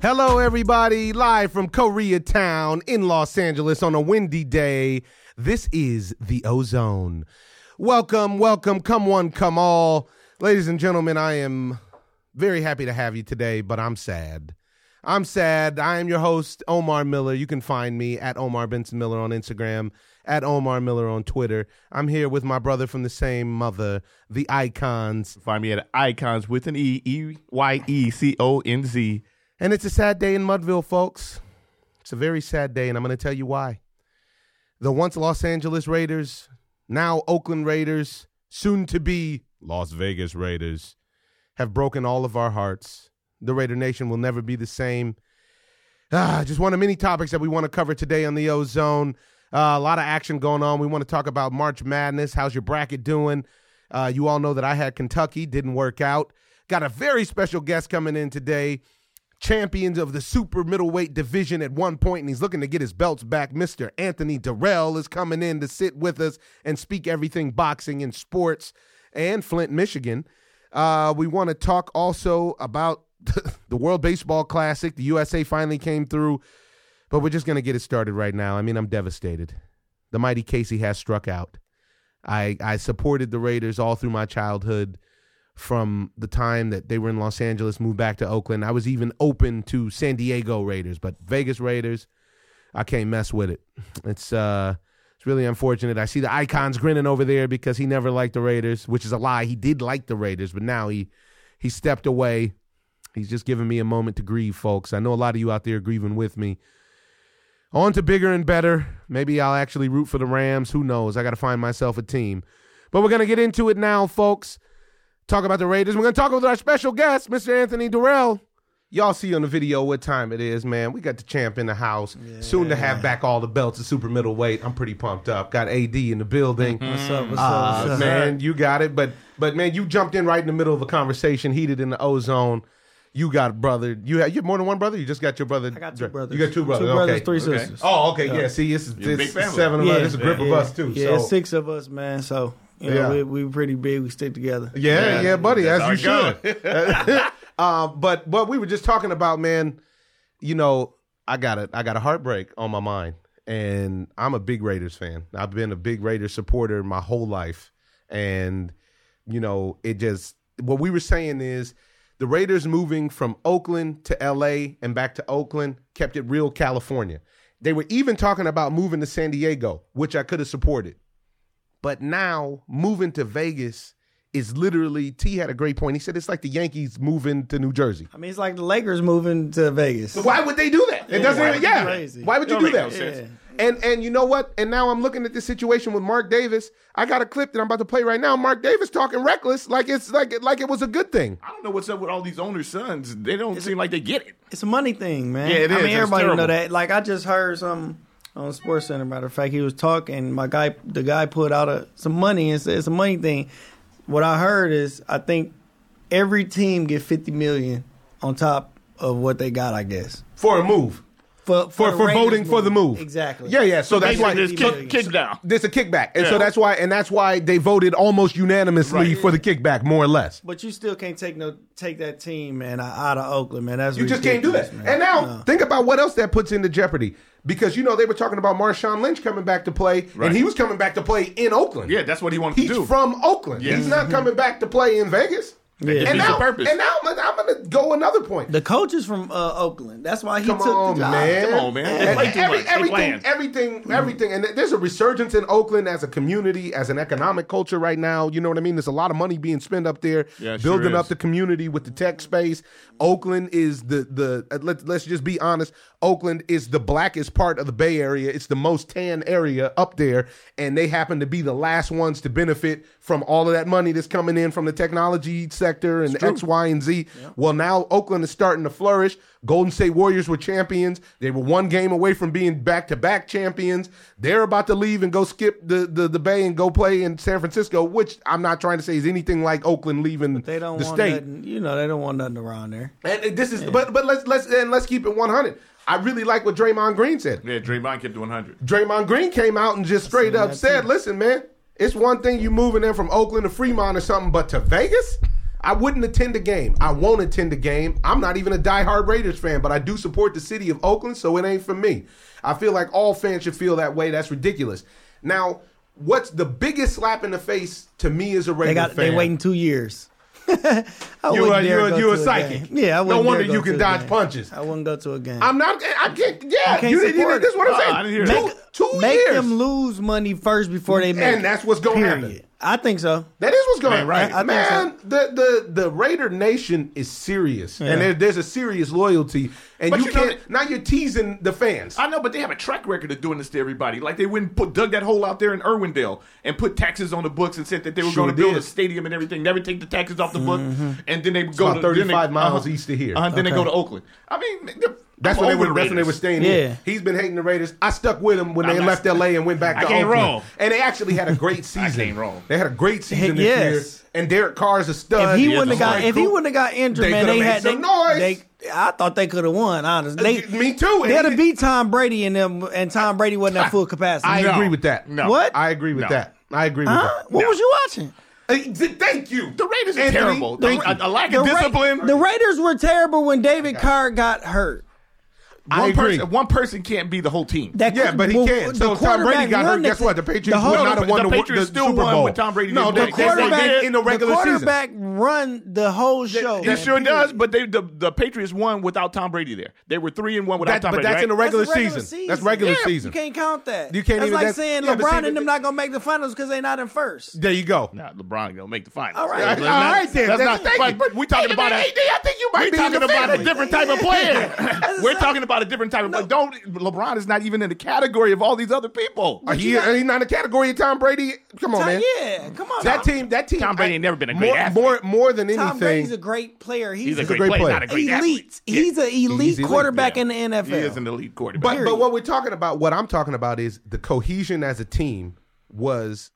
Hello, everybody, live from Koreatown in Los Angeles on a windy day. This is the Ozone. Welcome, welcome, come one, come all. Ladies and gentlemen, I am very happy to have you today, but I'm sad. I'm sad. I am your host, Omar Miller. You can find me at Omar Benson Miller on Instagram, at Omar Miller on Twitter. I'm here with my brother from the same mother, the Icons. Find me at Icons with an E, E Y E C O N Z. And it's a sad day in Mudville, folks. It's a very sad day, and I'm going to tell you why. The once Los Angeles Raiders, now Oakland Raiders, soon to be Las Vegas Raiders, have broken all of our hearts. The Raider Nation will never be the same. Ah, just one of many topics that we want to cover today on the Ozone. Uh, a lot of action going on. We want to talk about March Madness. How's your bracket doing? Uh, you all know that I had Kentucky, didn't work out. Got a very special guest coming in today champions of the super middleweight division at one point, and he's looking to get his belts back. Mr. Anthony Dirrell is coming in to sit with us and speak everything boxing and sports and Flint, Michigan. Uh, we want to talk also about the World Baseball Classic. The USA finally came through, but we're just going to get it started right now. I mean, I'm devastated. The mighty Casey has struck out. I I supported the Raiders all through my childhood from the time that they were in Los Angeles, moved back to Oakland. I was even open to San Diego Raiders, but Vegas Raiders, I can't mess with it. It's uh it's really unfortunate. I see the icons grinning over there because he never liked the Raiders, which is a lie. He did like the Raiders, but now he he stepped away. He's just giving me a moment to grieve, folks. I know a lot of you out there grieving with me. On to bigger and better. Maybe I'll actually root for the Rams. Who knows? I got to find myself a team. But we're going to get into it now, folks talk about the Raiders. We're going to talk with our special guest, Mr. Anthony Dirrell. Y'all see on the video what time it is, man. We got the champ in the house. Yeah. Soon to have back all the belts of super middleweight. I'm pretty pumped up. Got AD in the building. What's up? What's uh, up? What's up? Man, you got it. But but man, you jumped in right in the middle of a conversation, heated in the ozone. You got brother. You have you have more than one brother. You just got your brother. I got two brothers. You got two brothers. Two brothers, okay. three okay. sisters. Oh, okay. Yeah. yeah see, it's, it's seven of yeah. us. It's a group yeah. of us too. Yeah, so. six of us, man. So you know, Yeah. we we pretty big. We stick together. Yeah, yeah, Yeah, buddy, that's as you should. uh, but what we were just talking about, man. You know, I got a I got a heartbreak on my mind, and I'm a big Raiders fan. I've been a big Raiders supporter my whole life, and you know, it just what we were saying is the Raiders moving from Oakland to L.A. and back to Oakland kept it real California. They were even talking about moving to San Diego, which I could have supported. But now moving to Vegas is literally T had a great point. He said it's like the Yankees moving to New Jersey. I mean, it's like the Lakers moving to Vegas. So why would they do that? It doesn't why even yeah. crazy? Why would you Don't do make that? no sense. And and you know what? And now I'm looking at this situation with Mark Davis. I got a clip that I'm about to play right now. Mark Davis talking reckless like it's like like it was a good thing. I don't know what's up with all these owners' sons. They don't seem like they get it. It's a money thing, man. Yeah, it I mean, It's everybody know that. Like, I just heard some on SportsCenter. Matter of fact, he was talking. My guy, the guy, put out a, some money and said it's a money thing. What I heard is, I think every team get fifty million on top of what they got. I guess For a move. for For the for Raiders voting for the move. Exactly. Yeah, yeah. So, that's why Basically, why- there's kick, kick down. there's a kickback. And so that's why and that's why they voted almost unanimously Right. for the kickback, more or less. But you still can't take no take that team, man, out of Oakland, man. That's You just can't do that. man. And now No. think about what else that puts into jeopardy. Because you know they were talking about Marshawn Lynch coming back to play, Right. and he was coming back to play in Oakland. Yeah, that's what he wanted He's to do. He's from Oakland. Yes. He's not mm-hmm. coming back to play in Vegas. Yeah. Defeats And the now, purpose. and now I'm, I'm going to go another point. the coach is from uh, Oakland. That's why he Come took on, the job. man. Come on, man. They And every- everything, everything, Mm. everything, and there's a resurgence in Oakland as a community, as an economic culture right now. You know what I mean? There's a lot of money being spent up there, Yeah, it sure building up the community with the tech space. Oakland is the the uh, let, let's just be honest. Oakland is the blackest part of the Bay Area. It's the most tan area up there, and they happen to be the last ones to benefit from all of that money that's coming in from the technology sector and X, Y, and Z. Well, now Oakland is starting to flourish. Golden State Warriors were champions. They were one game away from being back to back champions. They're about to leave and go skip the, the, the Bay and go play in San Francisco, which I'm not trying to say is anything like Oakland leaving They don't the want state. nothing. You know, they don't want nothing around there. And this is, but but let's let's and let's keep it 100. I really like what Draymond Green said. Yeah, Draymond kept 100. Draymond Green came out and just straight up said, too. "Listen, man, it's one thing you moving in from Oakland to Fremont or something, but to Vegas." I wouldn't attend a game. I won't attend a game. I'm not even a diehard Raiders fan, but I do support the city of Oakland, so it ain't for me. I feel like all fans should feel that way. That's ridiculous. Now, what's the biggest slap in the face to me as a Raiders They got fan? they waiting two years. I You wouldn't are- you are- you a psychic. game. Yeah, I No wouldn't wonder dare you can dodge game. punches. I wouldn't go to a game. I'm not. I can't. Yeah, can't you, didn't- you, support what I'm saying. Uh, I didn't hear two, that. two make years. them lose money first before they make. And that's what's gonna happen. I think so. That is what's going on, right. I think Man, the, the the Raider Nation is serious, and there, there's a serious loyalty, and But you, you can't. now you're teasing the fans. I know, but they have a track record of doing this to everybody. Like they went and put dug that hole out there in Irwindale and put taxes on the books and said that they were Sure going to build did. a stadium and everything. Never take the taxes off the book, and then they would go about to 35 they- miles uh-huh. east of here. Uh, then they go to Oakland. I mean, they're- That's I'm when they were. the That's when they were staying Yeah. here. He's been hating the Raiders. I stuck with him when they I'm left not- L.A. and went back I to can't Oakland, roll. and they actually had a great season. can't roll. They had a great season this Yes. year, and Derek Carr's a stud. If he yeah, wouldn't have got, right. if he wouldn't have got injured, They man, coulda they made had some they, noise. They, I thought they could have won. Honestly, they, Me too. They had to beat Tom Brady and them, and Tom Brady wasn't at full capacity. I No. agree with that. No. What? I agree with No. that. I agree with huh? that. What No. was you watching? Uh, Thank you. The Raiders are Anthony, terrible. thank a, a lack The of Ra- discipline. the Raiders were terrible when David Carr got hurt. I one agree. person, one person can't be the whole team. That Yeah, but he well, can't. the So if Tom Brady quarterback got hurt, guess what? The Patriots whole- would not have won the, Patriots the still Super won Bowl. when Tom Brady no, the play. Yes, they quarterback in the regular the season. quarterback run the whole show. That man. sure does, but they the, the Patriots won without Tom Brady there. They were three and one without That- Tom Brady. but Brady. that's in the regular, That's the season. That's regular Yeah, season. You can't count that. You can't That's even- like that's- saying yeah, LeBron and them not gonna make the finals because they're not in first. There you go. Nah, LeBron gonna make the finals. All right. That's All not- right then. That's That's- not. But, we talking about a. I think you might be talking about a different type of player. We're talking about a different type of. But don't LeBron is not even in the category of all these other people. Are he, he's not in the category of Tom Brady. Come on, man. Yeah, come on. That Tom. team. That team. Tom Brady I- ain't never been a great more, athlete. more, more than anything. Tom Brady's a great player. He's, He's a a great, great player, player. not a great elite. athlete. He's an elite He's elite, quarterback yeah. in the NFL. He is an elite quarterback. But Period. but what we're talking about, what I'm talking about, is the cohesion as a team was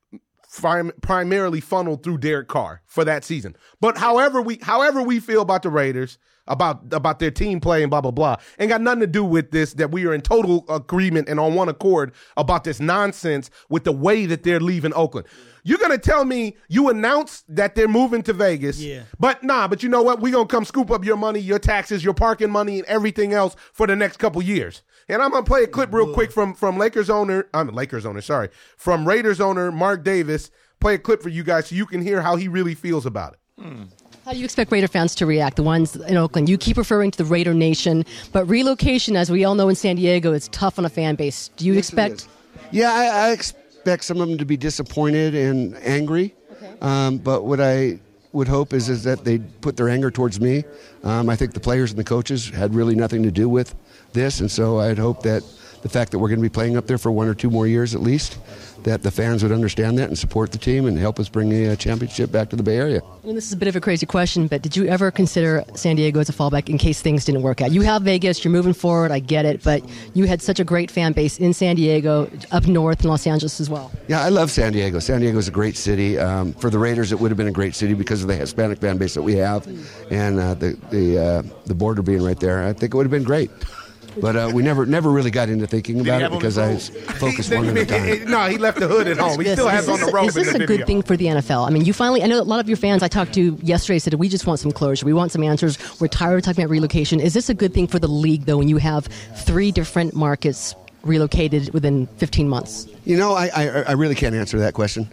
prim- primarily funneled through Derek Carr for that season. But however we however we feel about the Raiders, about about their team play and blah blah blah, ain't got nothing to do with this. That we are in total agreement and on one accord about this nonsense with the way that they're leaving Oakland. You're gonna tell me you announced that they're moving to Vegas, Yeah. but nah, but you know what? We're gonna come scoop up your money, your taxes, your parking money, and everything else for the next couple years. And I'm gonna play a clip real quick from from Lakers owner, uh, I'm Lakers owner, sorry, from Raiders owner Mark Davis. Play a clip for you guys so you can hear how he really feels about it. Hmm. How do you expect Raider fans to react? The ones in Oakland. You keep referring to the Raider Nation, but relocation, as we all know in San Diego, is tough on a fan base. Do you expect? Yeah, I, I expect some of them to be disappointed and angry. Um, but what I would hope is is that they put their anger towards me. Um, I think the players and the coaches had really nothing to do with this, and so I'd hope that the fact that we're going to be playing up there for one or two more years at least, that the fans would understand that and support the team and help us bring a uh, championship back to the Bay Area. I mean, this is a bit of a crazy question, but did you ever consider San Diego as a fallback in case things didn't work out? You have Vegas, you're moving forward, I get it, but you had such a great fan base in San Diego, up north in Los Angeles as well. Yeah, I love San Diego. San Diego is a great city. Um, for the Raiders, it would have been a great city because of the Hispanic fan base that we have, and uh, the the uh, the border being right there. I think it would have been great. But uh, we never never really got into thinking about it because I was focused one at a time. no, he left the hood at home. He Yes, still is has on this- the robe Is in this the a video. good thing for the NFL? I mean, you finally, I know a lot of your fans I talked to yesterday said, we just want some closure. We want some answers. We're tired of talking about relocation. Is this a good thing for the league, though, when you have three different markets relocated within 15 months? You know, I, I I really can't answer that question,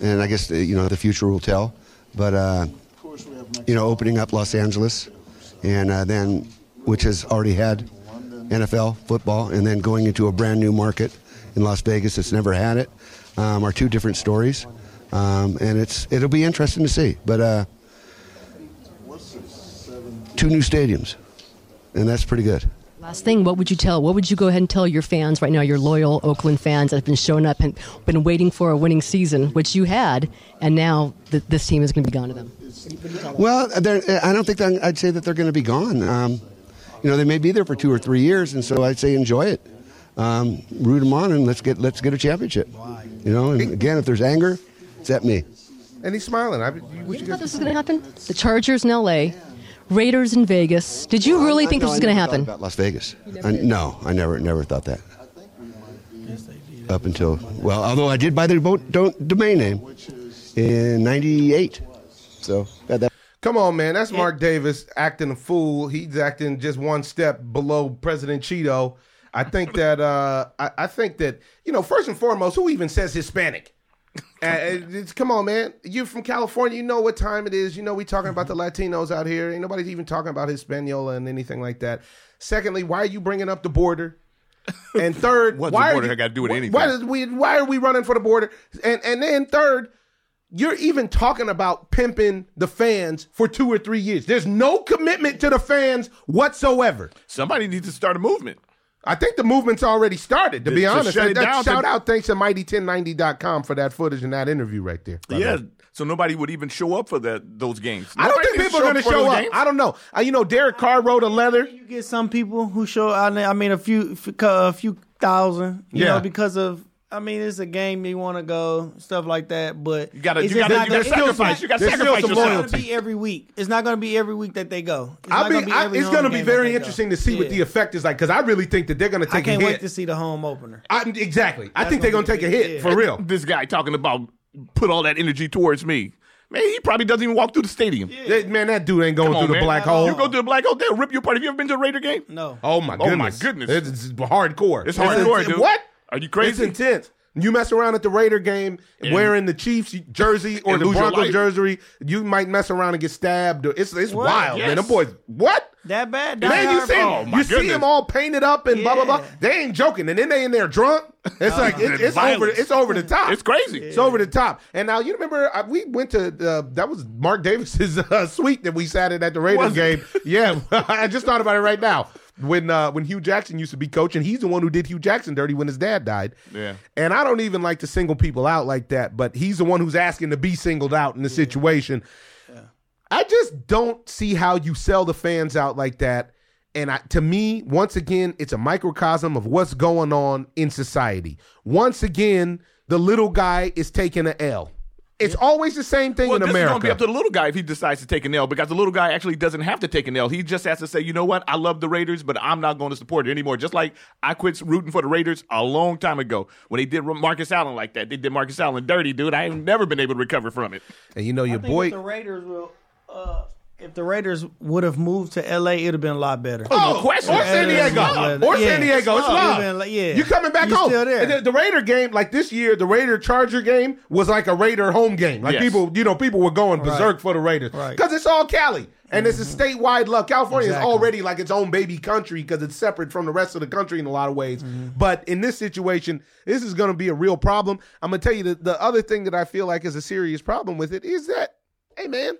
and I guess uh, you know the future will tell. But uh, you know, opening up Los Angeles, and uh, then which has already had NFL football, and then going into a brand new market in Las Vegas that's never had it, um, are two different stories, um, and it's it'll be interesting to see. But uh, two new stadiums, and that's pretty good. Last thing, what would you tell? What would you go ahead and tell your fans right now, your loyal Oakland fans that have been showing up and been waiting for a winning season, which you had, and now th- this team is going to be gone to them? Well, I don't think that, I'd say that they're going to be gone. Um, you know, they may be there for two or three years, and so I'd say enjoy it, um, root them on, and let's get let's get a championship. You know, and again, if there's anger, it's at me. And he's smiling. I, what you You thought this was going to happen? The Chargers in L.A., Raiders in Vegas. Did you really I- think no, this was going to happen? About Las Vegas? I, no, I never never thought that. Up until well, although I did buy the boat, don't, domain name in '98, so had that. Come on, man. That's Mark Davis acting a fool. He's acting just one step below President Cheeto. I think that uh, I, I think that you know first and foremost, who even says Hispanic? Uh, it's, come on, man. You're from California. You know what time it is. You know we talking about the Latinos out here. Ain't nobody even talking about Hispaniola and anything like that. Secondly, why are you bringing up the border? And third, What's why the border you- got to do with why- anything? Why, is we, why are we running for the border? And and then third, you're even talking about pimping the fans for two or three years. There's no commitment to the fans whatsoever. Somebody needs to start a movement. I think the movement's already started, to be To honest. shut it That- down to- shout out thanks to Mighty1090.com for that footage and that interview right there. Yeah. way. So nobody would even show up for that those games. I don't think people are going to for show up. games. I don't know. Uh, you know, Derek Carr wrote a letter. You get some people who show. I mean, I mean a few, a few thousand. You Yeah. know, because of. I mean, it's a game you want to go, stuff like that. But You gotta- it's you gotta- not gonna- gotta it's just sacrifice. not- You gotta sacrifice some It's not going to be every week. It's not going to be every week that they go. It's I'll be, gonna be I, it's going to be very they go. interesting to see what the effect is like because I really think that they're going to I take can't a wait hit. to see the home opener. I, exactly. I think they're going gonna take a hit yeah. for real. This guy talking about put all that energy towards me. Man, he probably doesn't even walk through the stadium. That- man, that dude ain't going on, through the black hole. You go to the black hole, they'll rip you apart. Have you ever been to a Raider game? No. Oh my Oh, my goodness. It's, it's hardcore. It's hardcore, it's- dude. What? Are you crazy? It's intense. You mess around at the Raider game wearing the Chiefs jersey or the lose your Broncos jersey, you might mess around and get stabbed. Or, it's it's What? wild, man. Yes. Them boys, what? That bad? Man, you see, Oh, you see them all painted up and blah blah blah. They ain't joking, and then they in there drunk. It's like it, it's over. It's over the top. It's crazy. It's over the top. And now you remember uh, we went to uh, that was Mark Davis's uh, suite that we sat in at the Raiders game. Yeah, I just thought about it right now. When uh, when Hue Jackson used to be coach, and he's the one who did Hue Jackson dirty when his dad died. Yeah. And I don't even like to single people out like that, but he's the one who's asking to be singled out in the situation. I just don't see how you sell the fans out like that. And I, to me, once again, it's a microcosm of what's going on in society. Once again, the little guy is taking an L. It's always the same thing Well, in this is going to be up to the little guy if he decides to take an L because the little guy actually doesn't have to take an L. He just has to say, you know what? I love the Raiders, but I'm not going to support it anymore. Just like I quit rooting for the Raiders a long time ago when they did Marcus Allen like that. They did Marcus Allen dirty, dude. I have never been able to recover from it. and you know your I think boy. the Raiders will, uh, if the Raiders would have moved to LA, it'd have been a lot better. Oh, no question. Or San Diego. yeah, Or yeah. San Diego. It's Yeah. love. Yeah, like, yeah. You coming back You home. still there. The, the Raider game, like this year, the Raider Charger game was like a Raider home game. Like Yes. people, you know, people were going berserk Right. for the Raiders. Right. Because it's all Cali. And it's a statewide love. California Exactly. is already like its own baby country because it's separate from the rest of the country in a lot of ways. Mm-hmm. But in this situation, this is going to be a real problem. I'm going to tell you the, the other thing that I feel like is a serious problem with it is that, hey, man,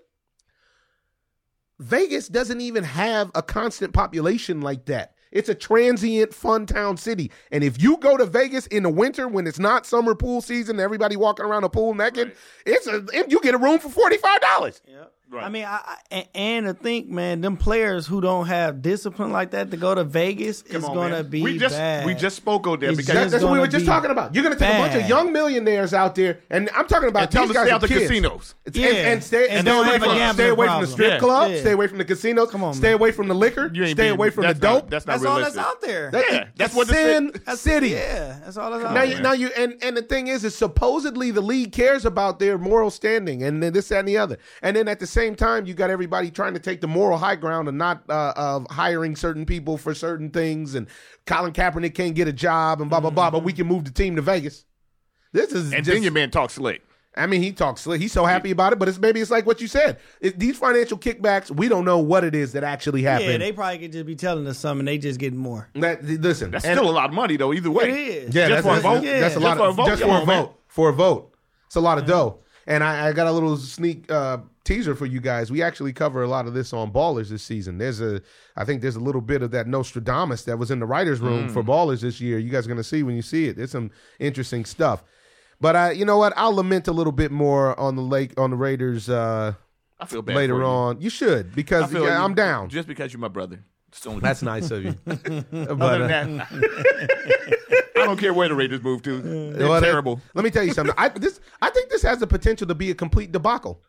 Vegas doesn't even have a constant population like that. It's a transient fun town city. And if you go to Vegas in the winter when it's not summer pool season, everybody walking around the pool naked, it's a you get a room for $45. Yeah. Right. I mean, I, I, and- and to think, man, them players who don't have discipline like that to go to Vegas is Come on, going to man. be we just bad. we just spoke on there It's because That- that's what we were just talking about. You're going to take a bunch of young millionaires out there, and I'm talking about And tell these them guys stay are out the kids. casinos. It's- Yeah. and, and stay, And stay don't away from stay away from the strip Yeah. clubs, Yeah. stay away from the casinos, Come on, stay man. away from the liquor, stay away from the dope. that's not that's all that's out there. That- Yeah, that's that's what the Sin city- City. Yeah, that's all that's out Now, there. you, now you and and the thing is, is supposedly the league cares about their moral standing and then this that, and the other, and then at the same time, you got everybody trying to take the moral high ground and not uh, of hiring certain people for certain things, and Colin Kaepernick can't get a job and blah blah blah, but we can move the team to Vegas. This is And just, then your man talks slick. I mean, he talks slick. He's so happy about it, but it's maybe it's like what you said. It, these financial kickbacks, we don't know what it is that actually happened. yeah, they probably could just be telling us something. They just getting more. that, listen, That's and- still a lot of money though. Either way, It is. Yeah, Just that's, for a that's- vote? That's a Yeah. lot Just for a vote? just for a on, man. vote. For a vote, it's a lot of dough. And I, I got a little sneak uh, teaser for you guys. We actually cover a lot of this on Ballers this season. There's a, I think there's a little bit of that Nostradamus that was in the writers' room for Ballers this year. You guys are gonna see when you see it. There's some interesting stuff. But I, you know what? I'll lament a little bit more on the lake on the Raiders uh, I feel bad later for you. on. You should because feel yeah, you- I'm down. just because you're my brother. It's the That's nice of you. but, Other uh, than that, I don't care where the Raiders move to. They're Well, that- terrible. Let me tell you something. I this I think this has the potential to be a complete debacle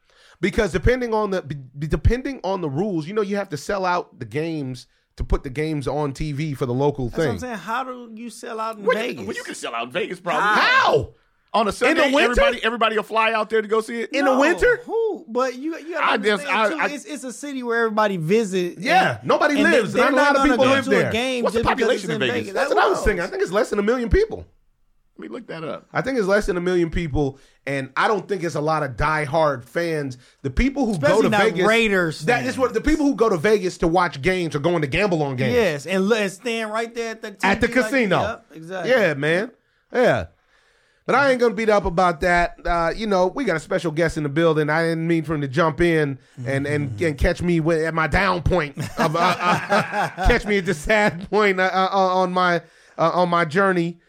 because depending on the depending on the rules, you know, you have to sell out the games to put the games on TV for the local That's what I'm thing. saying. How do you sell out in Well, Vegas? you, well, you can sell out Vegas, probably. How? On a Sunday, winter? everybody everybody will fly out there to go see it. In the winter? Who? But you, you I gotta just- understand I- too. I- it's, it's a city where everybody visits. Yeah, nobody and lives. They, Not are a lot not of people go live there. Game What's the population in Vegas? That's what I was Who thinking. I think it's less than a million people. Let me look that up. I think it's less than a million people, and I don't think it's a lot of diehard fans. The people who Especially go to not Vegas, Raiders That fans. is what the people who go to Vegas to watch games are going to gamble on games. Yes, and, and stand right there at the TV at the like- casino. Yep, exactly. Yeah, man. Yeah. But I ain't gonna beat up about that. Uh, you know, we got a special guest in the building. I didn't mean for him to jump in and and, and catch me at my down point. Of, uh, uh, catch me at the sad point uh, uh, on my uh, on my journey.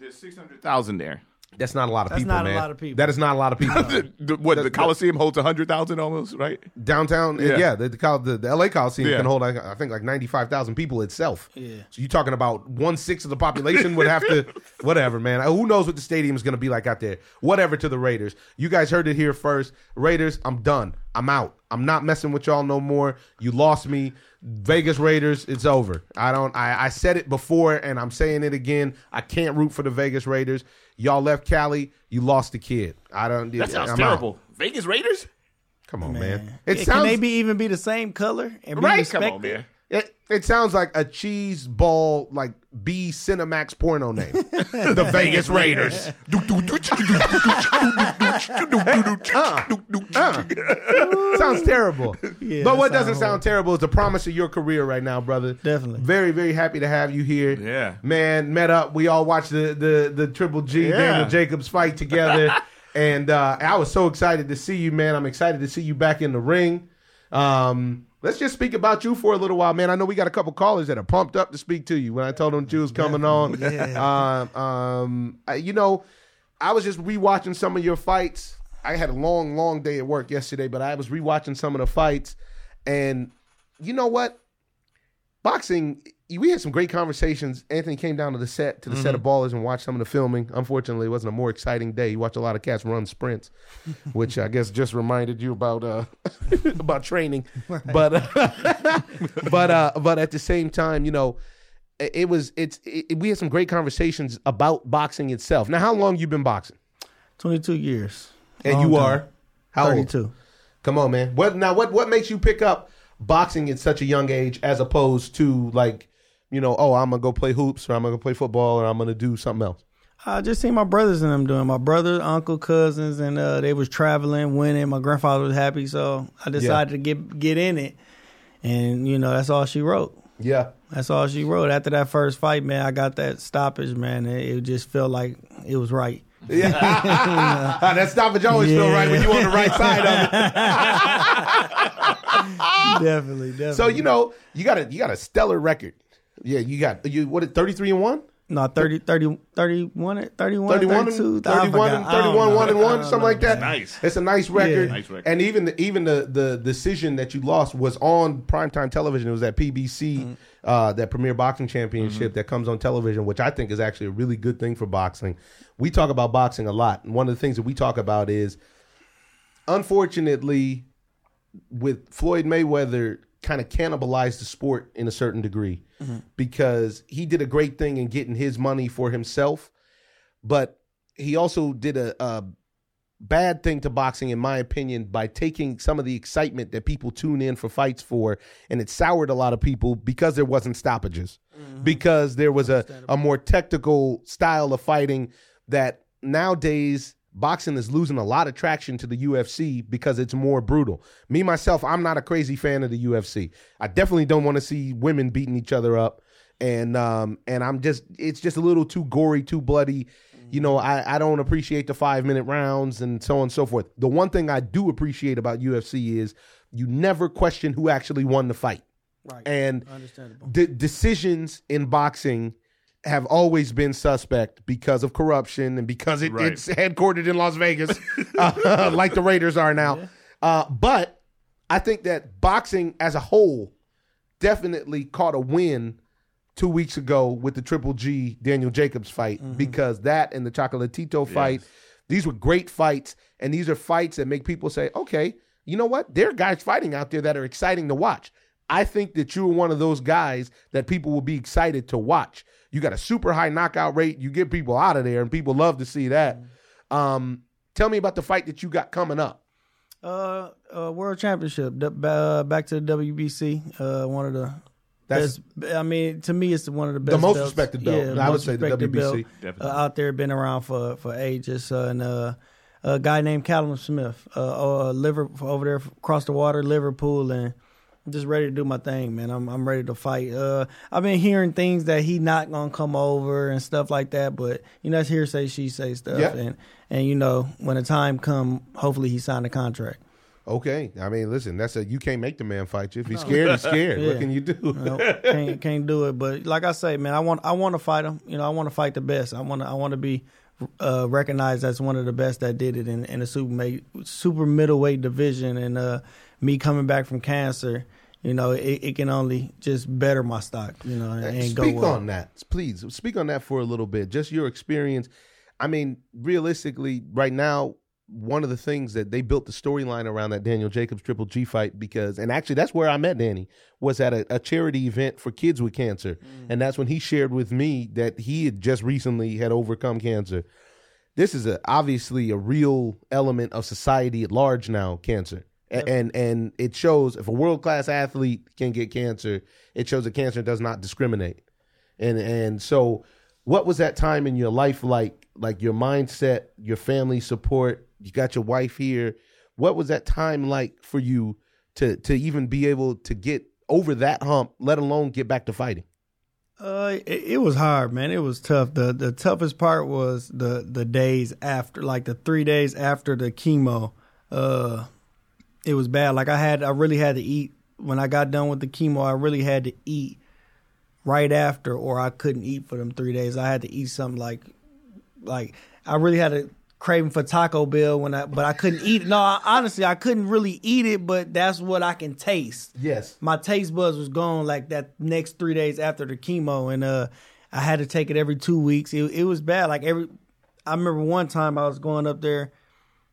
There's six hundred thousand there. That's not a lot of people. That's people, not a man. lot of people. That is not a lot of people. The, the- what the Coliseum holds hundred thousand almost, right? Downtown, yeah, Yeah. the, the, Col- the, the LA Coliseum Yeah. can hold, like, I think, like ninety five thousand people itself. Yeah. So you're talking about one sixth of the population would have to, whatever, man. Uh, Who knows what the stadium is going to be like out there? Whatever to the Raiders. You guys heard it here first. Raiders, I'm done. I'm out. I'm not messing with y'all no more. You lost me. Vegas Raiders, it's over. I don't. I, I said it before, and I'm saying it again. I can't root for the Vegas Raiders. Y'all left Cali. You lost the kid. I don't. That sounds I'm out. terrible. Vegas Raiders, Come on, man. Yeah, It Can sounds they be even be the same color and be right? Come on, man. It, it sounds like a cheese ball, like B Cinemax porno name. the Vegas Raiders. sounds terrible. Yeah, but what that doesn't sound sound terrible is the promise of your career right now, brother. Definitely. Very, very happy to have you here. Yeah. Man, met up. We all watched the the, the Triple G Yeah. Daniel Jacobs fight together. and uh, I was so excited to see you, man. I'm excited to see you back in the ring. Um, let's just speak about you for a little while, man. I know we got a couple callers that are pumped up to speak to you. When I told them you was coming on, um, um, I- you know, I was just rewatching some of your fights. I had a long, long day at work yesterday, but I was rewatching some of the fights, and you know what? Boxing, we had some great conversations. Anthony came down to the set to the set of ballers and watched some of the filming. Unfortunately, it wasn't a more exciting day. You watched a lot of cats run sprints, which I guess just reminded you about uh, about training. But uh, but uh, but at the same time, you know, it, it was it's it, we had some great conversations about boxing itself. Now, how long you been boxing? Twenty-two years. And Long you time. are how old? thirty-two. Come on, man. What now? What what makes you pick up boxing at such a young age, as opposed to like, you know, oh, I'm gonna go play hoops, or I'm gonna go play football, or I'm gonna do something else. I just seen my brothers and them doing. My brother, uncle, cousins, and uh, they was traveling, winning. My grandfather was happy, so I decided to get get in it. And you know, that's all she wrote. Yeah, That's all she wrote. After that first fight, man, I got that stoppage, man. It, it just felt like it was right. yeah. that stoppage always feel right when you on the right side of it. definitely, definitely. So you know, you got a you got a stellar record. Yeah, you got you what thirty three and one. no, 30, 30, 31, 31, 31 32, and, I 31 forgot. and I don't 31 1 and 1 something know. like that Nice. it's a nice record. Nice record. and even the even the the decision that you lost was on primetime television it was at PBC Mm-hmm. uh that premier boxing championship that comes on television which I think is actually a really good thing for boxing we talk about boxing a lot and one of the things that we talk about is unfortunately with Floyd Mayweather kind of cannibalized the sport in a certain degree mm-hmm. because he did a great thing in getting his money for himself, but he also did a, a bad thing to boxing, in my opinion, by taking some of the excitement that people tune in for fights for, and it soured a lot of people because there wasn't stoppages, mm-hmm. because there was a, a more technical style of fighting that nowadays boxing is losing a lot of traction to the UFC because it's more brutal. Me myself, I'm not a crazy fan of the UFC. I definitely don't want to see women beating each other up, and um and I'm just it's just a little too gory, too bloody. You know, I, I don't appreciate the five minute rounds and so on and so forth. The one thing I do appreciate about UFC is you never question who actually won the fight. Right. And the decisions in boxing have always been suspect because of corruption and because it, Right. it's headquartered in Las Vegas, uh, like the Raiders are now. Uh, but I think that boxing as a whole definitely caught a win two weeks ago with the Triple G Daniel Jacobs fight because that and the Chocolatito fight, these were great fights, and these are fights that make people say, okay, you know what? There are guys fighting out there that are exciting to watch. I think that you're one of those guys that people will be excited to watch. You got a super high knockout rate. You get people out of there, and people love to see that. Um, tell me about the fight that you got coming up. Uh, uh, World Championship, uh, back to the WBC. Uh, one of the That's best. I mean, to me, it's one of the best. The most belts. respected belt. Yeah, I would say the WBC. belt, Definitely. uh, out there, been around for for ages. Uh, and uh, a guy named Callum Smith, uh, uh, liver over there across the water, Liverpool, and I'm just ready to do my thing, man. I'm I'm ready to fight. Uh, I've been hearing things that he not gonna come over and stuff like that, but you know, it's hearsay, she say stuff, Yeah. and and you know, when the time come, hopefully he signed a contract. Okay, I mean, listen, that's a you can't make the man fight you. If he's scared, he's scared. What can you do? No, can't can't do it. But like I say, man, I want I want to fight him. You know, I want to fight the best. I want to I want to be uh, recognized as one of the best that did it in, in the super ma- super middleweight division. And uh, me coming back from cancer, you know, it, it can only just better my stock. You know, and, and go speak well. on that, please. Speak on that for a little bit. Just your experience. I mean, realistically, right now, one of the things that they built the storyline around that Daniel Jacobs Triple G fight because, and actually, that's where I met Danny was at a, a charity event for kids with cancer, mm. and that's when he shared with me that he had just recently had overcome cancer. This is a, obviously a real element of society at large now. Cancer. A- And and it shows if a world class athlete can get cancer, it shows that cancer does not discriminate. And and so what was that time in your life like like your mindset, your family support, you got your wife here. What was that time like for you to to even be able to get over that hump, let alone get back to fighting? Uh, it, it was hard, man. It was tough. the The toughest part was the the days after, like the three days after the chemo. Uh, it was bad. Like I had, I really had to eat when I got done with the chemo. I really had to eat right after, or I couldn't eat for them three days. I had to eat something like, like I really had a craving for Taco Bell when I, but I couldn't eat it. No, I, honestly, I couldn't really eat it, but that's what I can taste Yes. my taste buds was gone like that next three days after the chemo, and uh, I had to take it every two weeks. It, it was bad. Like every, I remember one time I was going up there,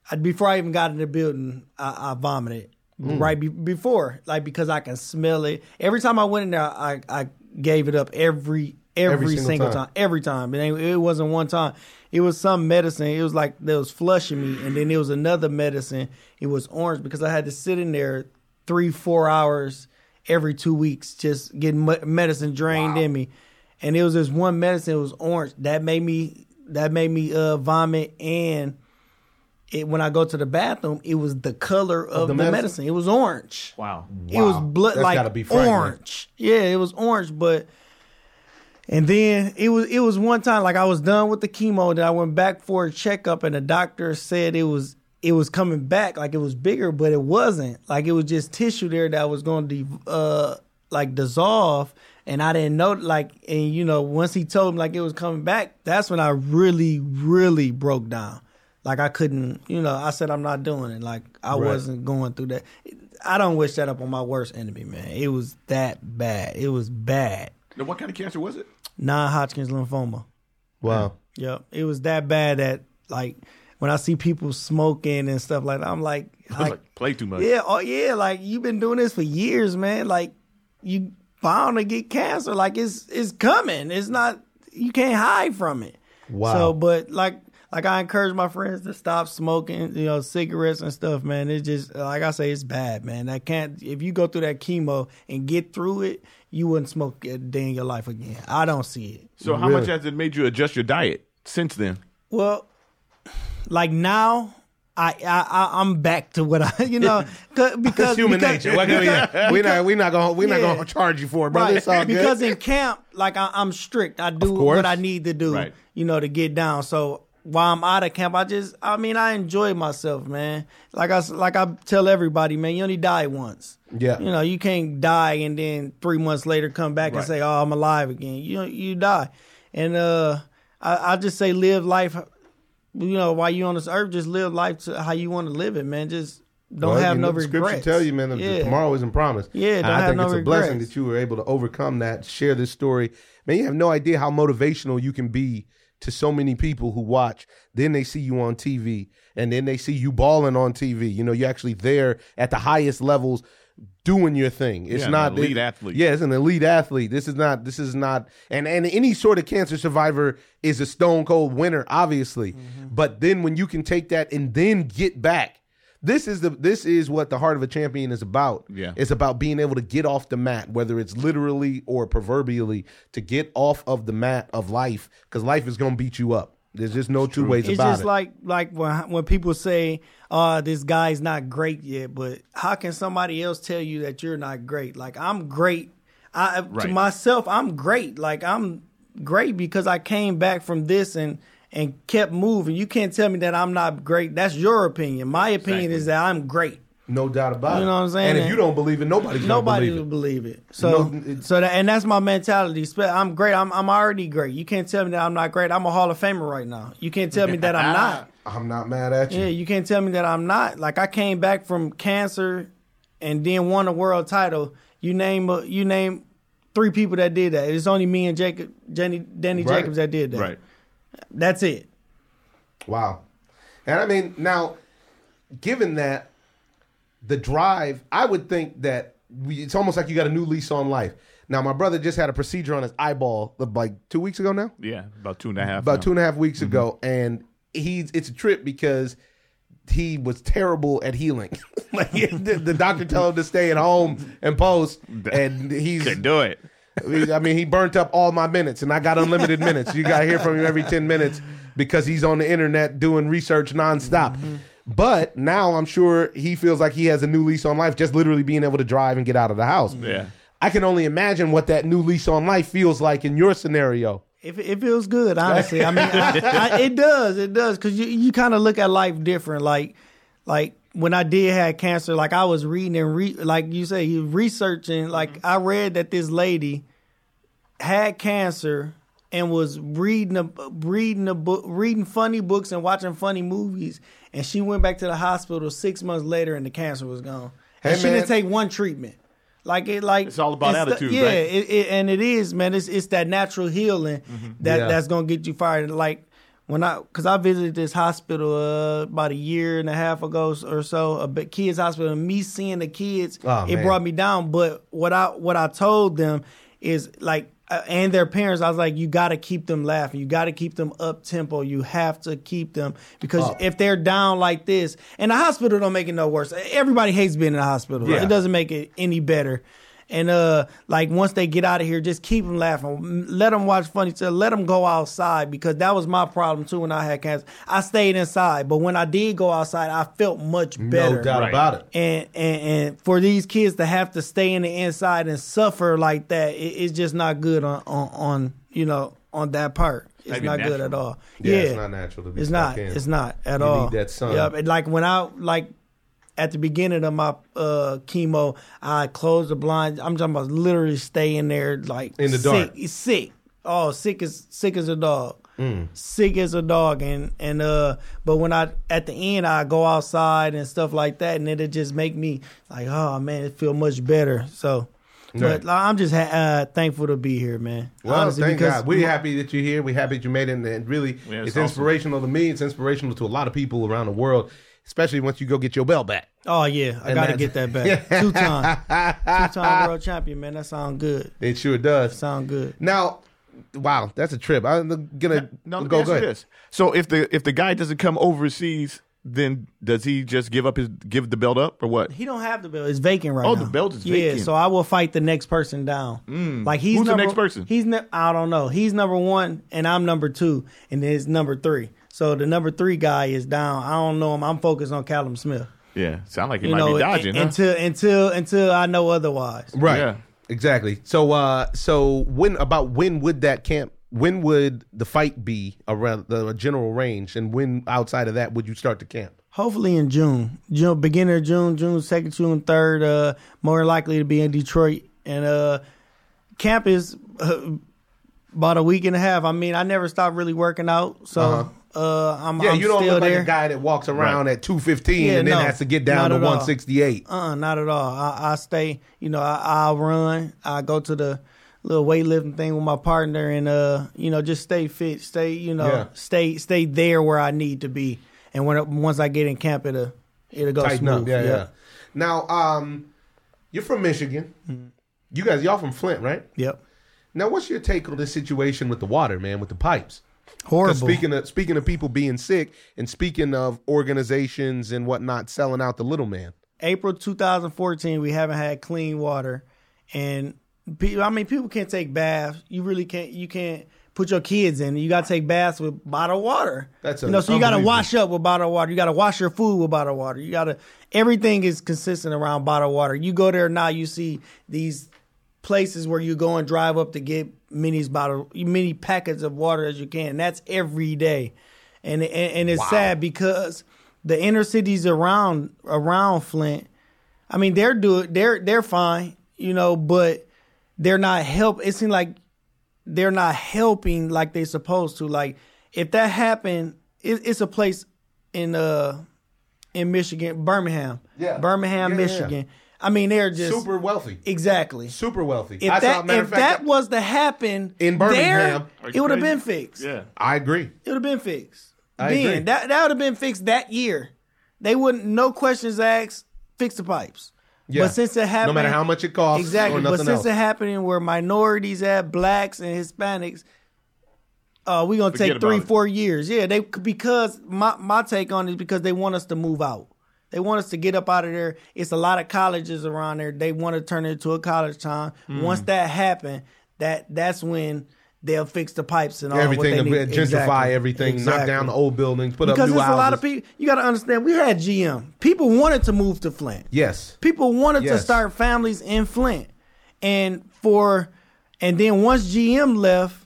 I, before I even got in the building, I, I vomited right be, before, like because I can smell it. Every time I went in there, I I gave it up every every, Every single single, time. time. every time. It, ain't, it wasn't one time. It was some medicine. It was like that was flushing me, and then there was another medicine. It was orange because I had to sit in there three, four hours every two weeks, just getting medicine drained in me. And it was this one medicine. It was orange that made me that made me uh, vomit. And it, when I go to the bathroom, it was the color of, the the, medicine? medicine? It was orange. Wow. It was blood That's like be orange. Yeah, it was orange, but and then it was it was one time like I was done with the chemo that I went back for a checkup and the doctor said it was it was coming back like it was bigger, but it wasn't. Like it was just tissue there that was going to uh like dissolve and I didn't know like and you know once he told me like it was coming back, that's when I really really broke down. Like I couldn't, you know, I said I'm not doing it. Like I Right. wasn't going through that. I don't wish that up on my worst enemy, man. It was that bad. It was bad. Now, what kind of cancer was it? Non-Hodgkin's lymphoma. Wow. Yep. It was that bad that like when I see people smoking and stuff like that, I'm like, like, like, play too much. yeah, oh yeah, like you've been doing this for years, man. Like you bound to get cancer. Like it's it's coming. It's not you can't hide from it. Wow. So, but like like I encourage my friends to stop smoking, you know, cigarettes and stuff, man. It's just like I say, it's bad, man. I can't if you go through that chemo and get through it, you wouldn't smoke a day in your life again. I don't see it. So how Really? much has it made you adjust your diet since then? Well, like now, I I I- I'm back to what I you know because That's human because- nature. What can we- because- We're not. We're not gonna. We're not gonna charge you for it, brother. Right. It's all good. Because in camp, like I, I'm strict. I do what I need to do, Right. you know, to get down. So while I'm out of camp, I just, I mean, I enjoy myself, man. Like I, like I tell everybody, man, you only die once. Yeah. You know, you can't die and then three months later come back Right. and say, "Oh, I'm alive again." You you die, and uh, I, I just say live life. You know, while you on this earth, just live life to how you want to live it, man. Just don't Well, have no the regrets. Scripture tell you, man, Yeah. tomorrow isn't promised. Yeah, I have think no it's a blessing that you were able to overcome that, share this story. Man, you have no idea how motivational you can be to so many people who watch. Then they see you on TV, and then they see you balling on TV. You know, you're actually there at the highest levels doing your thing. It's Yeah, an not elite it- athlete. Yeah, it's an elite athlete. This is not. This is not. And and any sort of cancer survivor is a stone cold winner, obviously. Mm-hmm. But then when you can take that and then get back, this is the this is what the heart of a champion is about. Yeah. It's about being able to get off the mat, whether it's literally or proverbially, to get off of the mat of life, because life is gonna beat you up. There's just no two ways It's about it. It's just like like when when people say, "Uh, this guy's not great yet," but how can somebody else tell you that you're not great? Like I'm great. I to myself, I'm great. Like I'm great because I came back from this and and kept moving. You can't tell me that I'm not great. That's your opinion. My opinion Exactly. is that I'm great. no doubt about it. You know what I'm saying? And if you don't believe it, nobody's Nobody gonna will believe it. believe it. So, No, it's- so that and that's my mentality. I'm great. I'm I'm already great. You can't tell me that I'm not great. I'm a Hall of Famer right now. You can't tell me that I'm not. I'm not mad at you. Yeah, you can't tell me that I'm not. Like I came back from cancer and then won a world title. You name a, you name three people that did that. It's only me and Jacob, Jenny, Danny Right. Jacobs that did that. Right. That's it. Wow. And I mean, now, given that the drive, I would think that we, it's almost like you got a new lease on life. Now, my brother just had a procedure on his eyeball like two weeks ago now, Yeah, about two and a half. about now. two and a half weeks mm-hmm. ago, and he's it's a trip because he was terrible at healing. like the, the doctor told him to stay at home and post, and he's Couldn't do it. I mean, he burnt up all my minutes, and I got unlimited minutes. You got to hear from him every 10 minutes because he's on the internet doing research nonstop. Mm-hmm. But now I'm sure he feels like he has a new lease on life, just literally being able to drive and get out of the house. Yeah. I can only imagine what that new lease on life feels like in your scenario. If it feels good, honestly, I mean, I, I, it does, it does, because you you kind of look at life different. Like, like when I did have cancer, like I was reading and re, like you say, you researching. Like mm-hmm. I read that this lady had cancer and was reading a reading a book, reading funny books and watching funny movies, and she went back to the hospital six months later, and the cancer was gone. Hey, and she man. didn't take one treatment. Like it, like It's all about the- attitude, yeah, right? it, it, and it is, man. It's it's that natural healing that Yeah. that's gonna get you fired. Like when I, cause I visited this hospital uh, about a year and a half ago or so, a kids hospital. And me seeing the kids, Oh, it man. brought me down. But what I what I told them is like. Uh, and their parents, I was like, you got to keep them laughing. You got to keep them up tempo. You have to keep them because Up. if they're down like this, and the hospital don't make it no worse. Everybody hates being in the hospital. Yeah. It doesn't make it any better. And uh, like once they get out of here, just keep them laughing. Let them watch funny stuff. Let them go outside because that was my problem too when I had cancer. I stayed inside, but when I did go outside, I felt much better. No doubt Right. about it. And, and and for these kids to have to stay in the inside and suffer like that, it, it's just not good on, on on you know on that part. It's Not even not good at all. Yeah, Yeah, it's not natural to be It's not. in. It's not at You all. need that sun. Yep. And like when I like at the beginning of my uh, chemo, I closed the blinds. I'm talking about literally staying there like In the sick, dark. sick. Oh, sick as sick as a dog. Mm. Sick as a dog, and and uh, but when I at the end I go outside and stuff like that, and it'll just make me like, oh man, it feel much better. So, Right. but like, I'm just ha- uh, thankful to be here, man. Well, Honestly, thank God. We're happy that you're here. We're happy that you made it. And really, Yeah, it's it's awesome. inspirational to me. It's inspirational to a lot of people around the world, especially once you go get your belt back. Oh yeah, I And got to get that back. Two time, two time world champion, man. That sound good. It sure does. Sound good. Now, wow, that's a trip. I'm gonna No, let go. ask Go you ahead. this. So if the if the guy doesn't come overseas, then does he just give up his give the belt up or what? He don't have the belt. It's vacant right Oh, now. Oh, the belt is yeah, vacant. Yeah, so I will fight the next person down. Mm. Like he's Who's the next person? He's ne- I don't know. He's number one, and I'm number two, and then it's number three. So the number three guy is down. I don't know him. I'm focused on Callum Smith. Yeah, sound like he You might know, be dodging. un- huh? until until until I know otherwise. Right. Yeah. Exactly. So, uh, so when about when would that camp? When would the fight be around the general range, and when outside of that would you start the camp? Hopefully in June, June beginning of June, June second, June third. Uh, more likely to be in Detroit, and uh, camp is uh, about a week and a half. I mean, I never stopped really working out, so uh I'm, Yeah, I'm you don't still look like a guy that walks around Right. at two fifteen Yeah, and then no, has to get down to at all. one sixty eight. Uh, not at all. I, I stay. You know, I, I'll run. I go to the little weightlifting thing with my partner, and uh, you know, just stay fit. Stay, you know, Yeah. stay stay there where I need to be. And when once I get in camp, it'll it'll go Tighten up. smooth. Yeah, yeah. Now, um, you're from Michigan. You guys, y'all from Flint, right? Yep. Now, what's your take on this situation with the water, man, with the pipes? Horrible. Speaking of speaking of people being sick, and speaking of organizations and whatnot selling out the little man. April 2014, we haven't had clean water, and people. I mean, people can't take baths. You really can't. You can't put your kids in. You got to take baths with bottled water. That's you know. So you got to wash up with bottled water. You got to wash your food with bottled water. You got to. Everything is consistent around bottled water. You go there now, you see these places where you go and drive up to get many bottle, many packets of water as you can. That's every day, and and, and it's sad because the inner cities around around Flint. I mean, they're doing they're they're fine, you know, but they're not help. It seems like they're not helping like they're supposed to. Like if that happened, it, it's a place in uh in Michigan, Birmingham, Yeah. Birmingham, Yeah, yeah, yeah. Michigan. I mean, they're just Super wealthy. exactly. Super wealthy. If I saw- that matter if fact, that was to happen In Birmingham. there, it would have been fixed. Yeah. I agree. It would have been fixed. I then agree. that that would have been fixed that year. They wouldn't no questions asked, fix the pipes. Yeah. But since it happened, no matter how much it costs, exactly. or But since else. it happening where minorities at blacks and Hispanics, uh, we gonna Forget take three, about it. four years. Yeah, they because my my take on it is because they want us to move out. They want us to get up out of there. It's a lot of colleges around there. They want to turn it into a college town. Hmm. Once that happen, that that's when they'll fix the pipes and all everything, What they need. gentrify Exactly. everything, knock down the old buildings, put because up new there's houses. a lot of people. You got to understand. We had GM. People wanted to move to Flint. Yes. People wanted to start families in Flint, and for and then once GM left,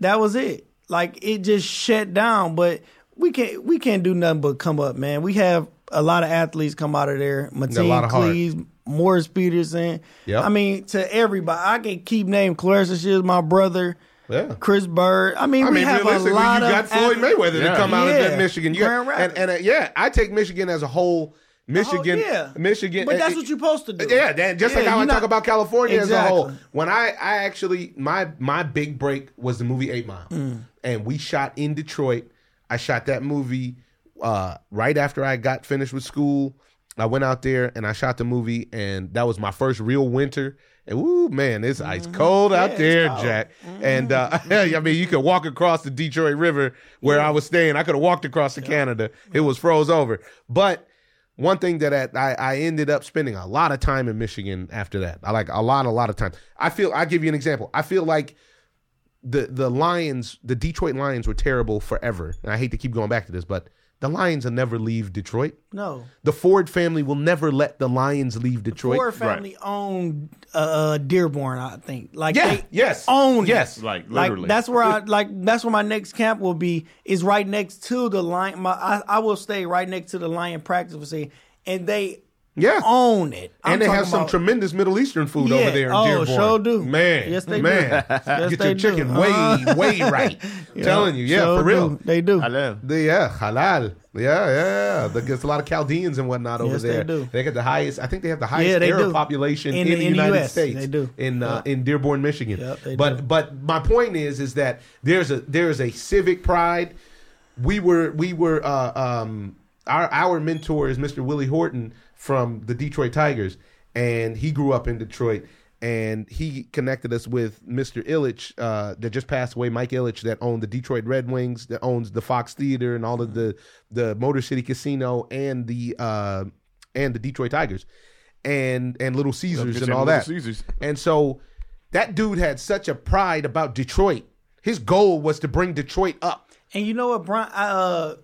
that was it. Like it just shut down. But we can't we can't do nothing but come up, man. We have a lot of athletes come out of there. Mateen of heart. Morris Peterson. Yep. I mean, to everybody, I can keep naming Claressa Shields, my brother. Yeah. Chris Byrd. I mean, I we mean, have a realistically, you lot of got Floyd athletes- Mayweather to come out of that Michigan. You got- and and uh, yeah, I take Michigan as a whole. Michigan, Oh, yeah. Michigan, But uh, that's what you're supposed to do. Yeah, Dan, just like how I you're talk about California as a whole. When I, I actually my my big break was the movie Eight Mile, Mm. and we shot in Detroit. I shot that movie uh, right after I got finished with school. I went out there and I shot the movie, and that was my first real winter. And woo, man, it's ice cold out Mm-hmm. Yeah, it's there, cold. Jack. And uh, I mean, you could walk across the Detroit River where I was staying. I could have walked across to Canada. It was froze over. But one thing that I, I ended up spending a lot of time in Michigan after that. I like a lot, a lot of time. I feel. I give you an example. I feel like the the Lions, the Detroit Lions, were terrible forever. And I hate to keep going back to this, but the Lions will never leave Detroit. No. The Ford family will never let the Lions leave Detroit. Ford family owned uh, uh, Dearborn, I think. Like Yeah, they yes, own yes. Like, Like literally. that's where I like that's where my next camp will be is right next to the lion. My I, I will stay right next to the lion practice facility, and they Yeah. own it. I'm and they have some about- tremendous Middle Eastern food Yeah. over there in Oh, Dearborn. sure do. Man, Yes, they do. man. Yes, Get they your do. chicken way, Uh-huh. way right. Telling you, yeah, Sure for real. do. They do. Hello. The, yeah, halal. Yeah, yeah, yeah. There's a lot of Chaldeans and whatnot over Yes, they do. They got the highest. I think they have the highest Yeah, Arab do. population In in, the- the in the United US. States. They do. in uh, in Dearborn, Michigan. Yep, they but do. but my point is is that there's a there's a civic pride. We were we were uh, um our our mentor is Mr. Willie Horton from the Detroit Tigers, and he grew up in Detroit. And he connected us with Mr. Ilitch, uh, that just passed away, Mike Ilitch, that owned the Detroit Red Wings, that owns the Fox Theater and all of the the Motor City Casino and the uh, and the Detroit Tigers, and and Little Caesars and all Little that. Caesars. And so that dude had such a pride about Detroit. His goal was to bring Detroit up. And you know what, Brian? Uh,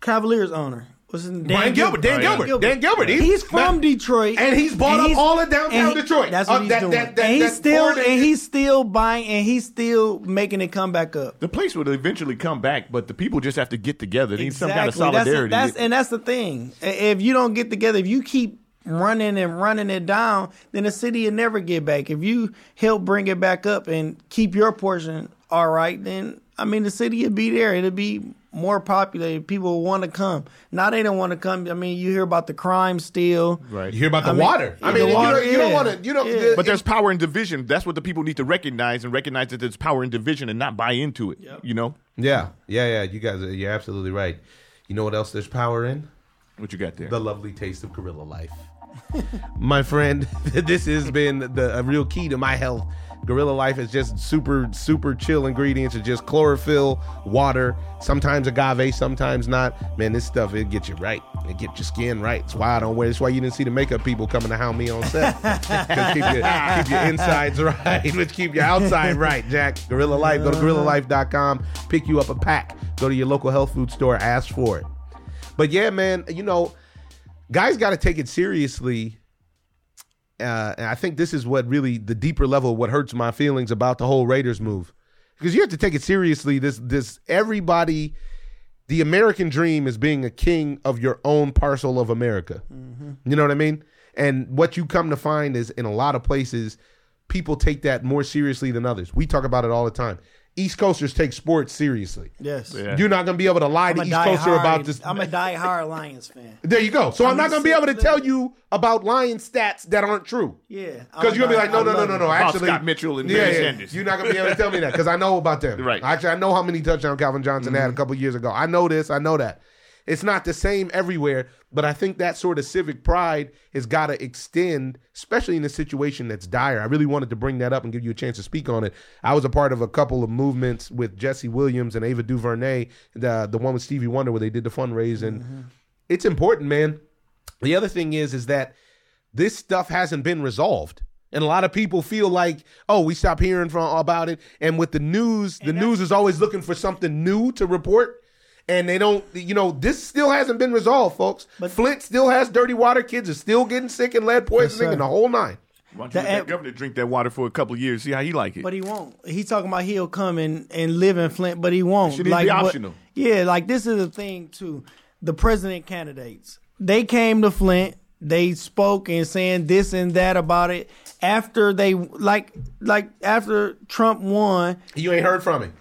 Cavaliers owner was Dan Brian Gilbert, Dan yeah. Gilbert, Dan Gilbert. He- He's from man, Detroit, and he's bought up he's- all of downtown he- Detroit. That's what Uh, he's that- doing. that- that- and he's still and- and he's still buying and he's still making it come back up. The place would eventually come back, but the people just have to get together. They need some kind of That's- solidarity. That's, and that's the thing. If you don't get together, if you keep running and running it down, then the city will never get back. If you help bring it back up and keep your portion all right, then I mean the city will be there. It'll be more populated. People want to come. Now they don't want to come. I mean, you hear about the crime still. right. You hear about the I mean, water. I mean, the you water, don't, you don't want to. You don't. Yeah. But there's power in division. That's what the people need to recognize and recognize that there's power in division and not buy into it. You know yeah, yeah, yeah. You guys, are, you're absolutely right. You know what else? There's power in what you got there? the lovely taste of gorilla life. my friend, this has been the a real key to my health Gorilla Life is just super, super chill ingredients. It's just chlorophyll, water, sometimes agave, sometimes not. Man, this stuff, it gets you right. It gets your skin right. That's why I don't wear That's why you didn't see the makeup people coming to hound me on set. keep your, keep your insides right, which keep your outside right, Jack. Gorilla Life. Go to gorillalife.com, pick you up a pack. Go to your local health food store, ask for it. But yeah, man, you know, guys got to take it seriously. Uh, and I think this is what really the deeper level, what hurts my feelings about the whole Raiders move, because you have to take it seriously. This, this, everybody, the American dream is being a king of your own parcel of America. You know what I mean? And what you come to find is in a lot of places, people take that more seriously than others. We talk about it all the time. East Coasters take sports seriously. Yes. Yeah. You're not going to be able to lie I'm to East Coaster die-hard- about this. I'm a die-hard Lions fan. There you go. So I'm, I'm not going to be able to sick tell you about Lion stats that aren't true. Yeah. Because you're gonna be like, no, no, no, no, no. About Actually, Scott Mitchell and yeah, Barry yeah. Sanders. You're not gonna be able to tell me that because I know about them. Right. Actually, I know how many touchdowns Calvin Johnson had a mm-hmm. couple years ago. I know this. I know that. It's not the same everywhere, but I think that sort of civic pride has got to extend, especially in a situation that's dire. I really wanted to bring that up and give you a chance to speak on it. I was a part of a couple of movements with Jesse Williams and Ava DuVernay, the the one with Stevie Wonder where they did the fundraising. Mm-hmm. It's important, man. The other thing is, is that this stuff hasn't been resolved. And a lot of people feel like, oh, we stop hearing from about it. And with the news, the news is always looking for something new to report. And they don't, you know, this still hasn't been resolved, folks. Flint still has dirty water. Kids are still getting sick and lead poisoning sir. and the whole nine. Why don't you The- let that governor drink that water for a couple of years, see how he like it? But he won't. He's talking about he'll come and, and live in Flint, but he won't. Should it be what- optional? yeah, like this is the thing too. The president candidates, they came to Flint. They spoke and saying this and that about it. After they like like after Trump won, You ain't heard from him.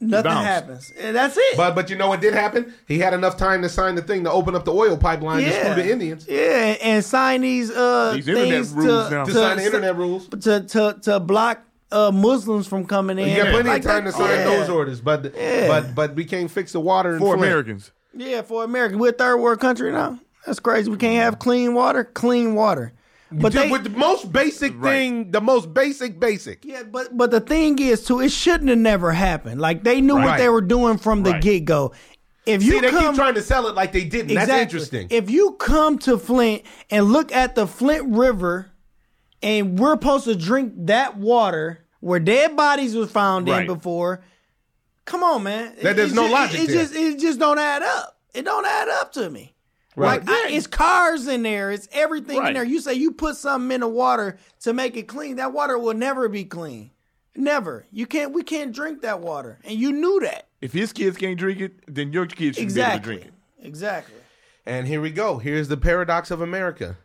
Nothing bounced. happens. And that's it. But but you know what did happen? He had enough time to sign the thing to open up the oil pipeline to screw the Indians. Yeah, and sign these uh These internet things rules to, now. To sign the internet rules. to to to block uh Muslims from coming in. You got plenty Like of time that- to sign yeah. those orders, but but but we can't fix the water for Flint. Americans. Yeah, for Americans, we're a third world country now. That's crazy. We can't have clean water. Clean water. But Dude, they, with the most basic Right. thing, the most basic basic. yeah, but but the thing is too, it shouldn't have never happened. Like they knew what they were doing from the Right. get go. If you See, they come, keep trying to sell it like they didn't. That's interesting. If you come to Flint and look at the Flint River, and we're supposed to drink that water where dead bodies was found Right. in before, come on, man. That there's It no just- logic It, there. just it just don't add up. It don't add up to me. Right. Like I, it's cars in there. It's everything Right. in there. You say you put something in the water to make it clean. That water will never be clean. Never. You can't. We can't drink that water, and you knew that. If his kids can't drink it, then your kids should be able to drink it. Exactly. And here we go. Here's the paradox of America.